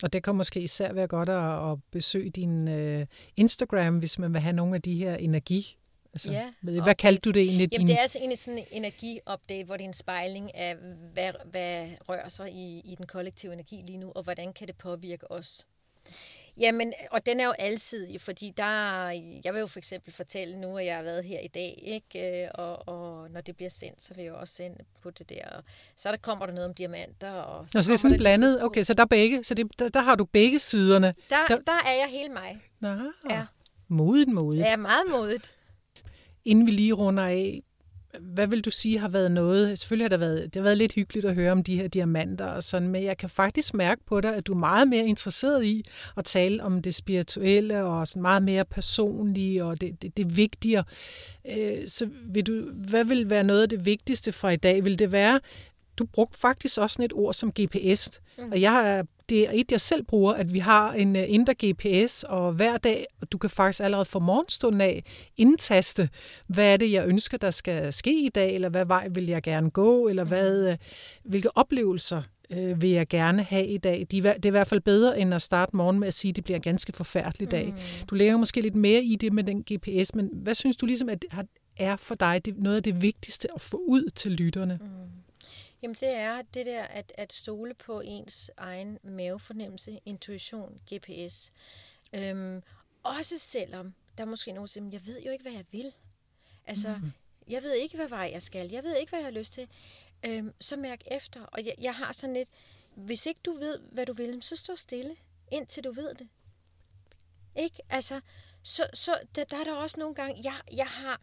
Og det kan måske især være godt at, at besøge din øh, Instagram, hvis man vil have nogle af de her energi. Altså, Ja, hvad updates. kaldte du det egentlig? Jamen, din... det er altså egentlig sådan en energiupdate, hvor det er en spejling af, hvad, hvad rører sig i, i den kollektive energi lige nu, og hvordan kan det påvirke os. Jamen, og den er jo alsidig, fordi der, jeg vil jo for eksempel fortælle nu, at jeg har været her i dag, ikke? Øh, Og, og når det bliver sendt, så vil jeg jo også sende på det der. Og så der kommer der noget om diamanter. Og Nå, så det er sådan der blandet. lige- Okay, så der er begge. Så det, der, der har du begge siderne. Der, der- der er jeg hele mig. Nå, Ja. modigt, modigt. Er meget modigt. Inden vi lige runder af, hvad vil du sige har været noget? Selvfølgelig har det været, det har været lidt hyggeligt at høre om de her diamanter og sådan, men jeg kan faktisk mærke på dig, at du er meget mere interesseret i at tale om det spirituelle og sådan meget mere personlige og det, det, det vigtigere. Øh, Så vil du, hvad vil være noget af det vigtigste fra i dag? Vil det være, du brugte faktisk også sådan et ord som GPS, mm. og jeg har, det er et, jeg selv bruger, at vi har en uh, indre GPS, og hver dag, og du kan faktisk allerede fra morgenstunden af indtaste, hvad er det, jeg ønsker, der skal ske i dag, eller hvad vej vil jeg gerne gå, eller hvad, uh, hvilke oplevelser uh, vil jeg gerne have i dag. De det er i hvert fald bedre, end at starte morgen med at sige, at det bliver en ganske forfærdelig dag. Mm. Du lægger måske lidt mere i det med den GPS, men hvad synes du ligesom, at er for dig det, noget af det vigtigste at få ud til lytterne? Mm. Jamen det er det der at, at stole på ens egen mavefornemmelse, intuition, GPS. Øhm, også selvom der er måske nogen, der siger, "Men jeg ved jo ikke, hvad jeg vil. Altså, mm. jeg ved ikke, hvad vej jeg skal. Jeg ved ikke, hvad jeg har lyst til. Øhm, så mærk efter. Og jeg, jeg har sådan lidt, hvis ikke du ved, hvad du vil, så stå stille, indtil du ved det. Ikke? Altså, så, så der, der er der også nogle gange, jeg, jeg har,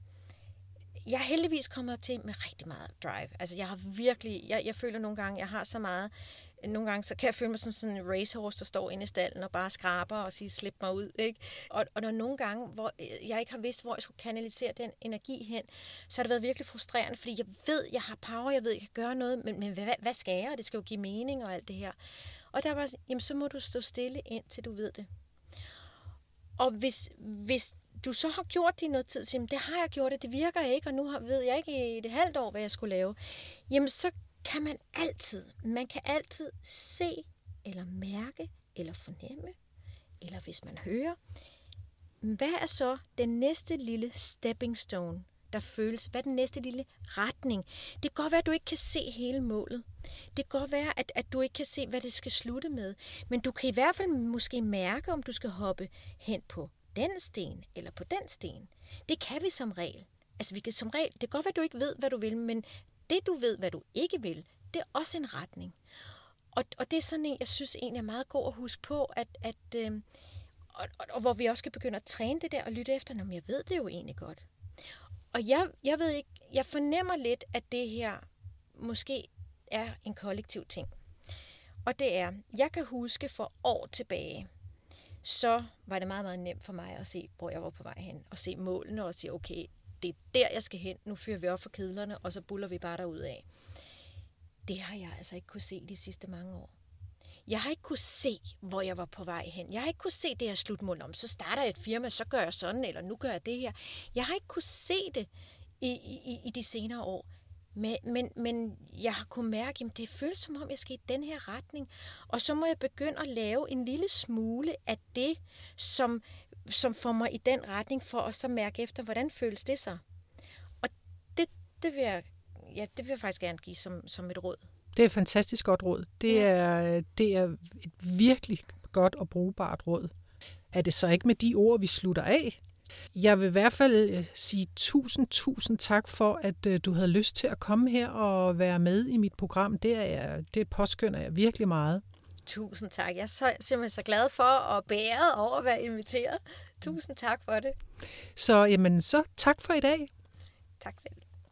jeg er heldigvis kommet til med rigtig meget drive. Altså, jeg har virkelig, jeg, jeg føler nogle gange, jeg har så meget, nogle gange, så kan jeg føle mig som sådan en racehorse, der står inde i stallen og bare skraber og siger, slip mig ud, ikke? Og, og når nogle gange, hvor øh, jeg ikke har vidst, hvor jeg skulle kanalisere den energi hen, så har det været virkelig frustrerende, fordi jeg ved, jeg har power, jeg ved, jeg kan gøre noget, men, men hvad, hvad skal jeg? Det skal jo give mening og alt det her. Og der var jamen så må du stå stille, indtil du ved det. Og hvis, hvis du så har gjort det i noget tid, så jamen, det har jeg gjort, det, det virker ikke, og nu har, ved jeg ikke i det halvt år, hvad jeg skulle lave, jamen så kan man altid, man kan altid se, eller mærke, eller fornemme, eller hvis man hører, hvad er så den næste lille stepping stone, der føles? Hvad er den næste lille retning? Det kan godt være, at du ikke kan se hele målet. Det kan godt være, at, at du ikke kan se, hvad det skal slutte med. Men du kan i hvert fald måske mærke, om du skal hoppe hen på den sten eller på den sten. Det kan vi som regel. Altså, vi kan som regel, det kan godt være, at du ikke ved, hvad du vil, men det, du ved, hvad du ikke vil, det er også en retning. Og, og det er sådan en, jeg synes egentlig er meget god at huske på, at, at øh, og, og, og hvor vi også skal begynde at træne det der og lytte efter, når jeg ved det jo egentlig godt. Og jeg, jeg ved ikke, jeg fornemmer lidt, at det her måske er en kollektiv ting. Og det er, jeg kan huske for år tilbage, så var det meget, meget nemt for mig at se, hvor jeg var på vej hen, og se målene og sige, okay, det er der, jeg skal hen, nu fyrer vi op for kedlerne, og så buller vi bare derud af. Det har jeg altså ikke kunne se de sidste mange år. Jeg har ikke kunne se, hvor jeg var på vej hen. Jeg har ikke kunne se det her slutmål om, så starter jeg et firma, så gør jeg sådan, eller nu gør jeg det her. Jeg har ikke kunne se det i, i, i de senere år. Men, men, men jeg har kunnet mærke, at det føles som om, jeg skal i den her retning. Og så må jeg begynde at lave en lille smule af det, som, som får mig i den retning, for at så mærke efter, hvordan føles det så. Og det, det, vil, jeg, ja, det vil jeg faktisk gerne give som, som et råd. Det er et fantastisk godt råd. Det, ja. er, det er et virkelig godt og brugbart råd. Er det så ikke med de ord, vi slutter af? Jeg vil i hvert fald øh, sige tusind, tusind tak for, at øh, du havde lyst til at komme her og være med i mit program. Det, er jeg, det påskynder jeg virkelig meget. Tusind tak. Jeg er så, simpelthen så glad for og bæret over at være inviteret. Tusind tak for det. Så, jamen, så tak for i dag. Tak selv.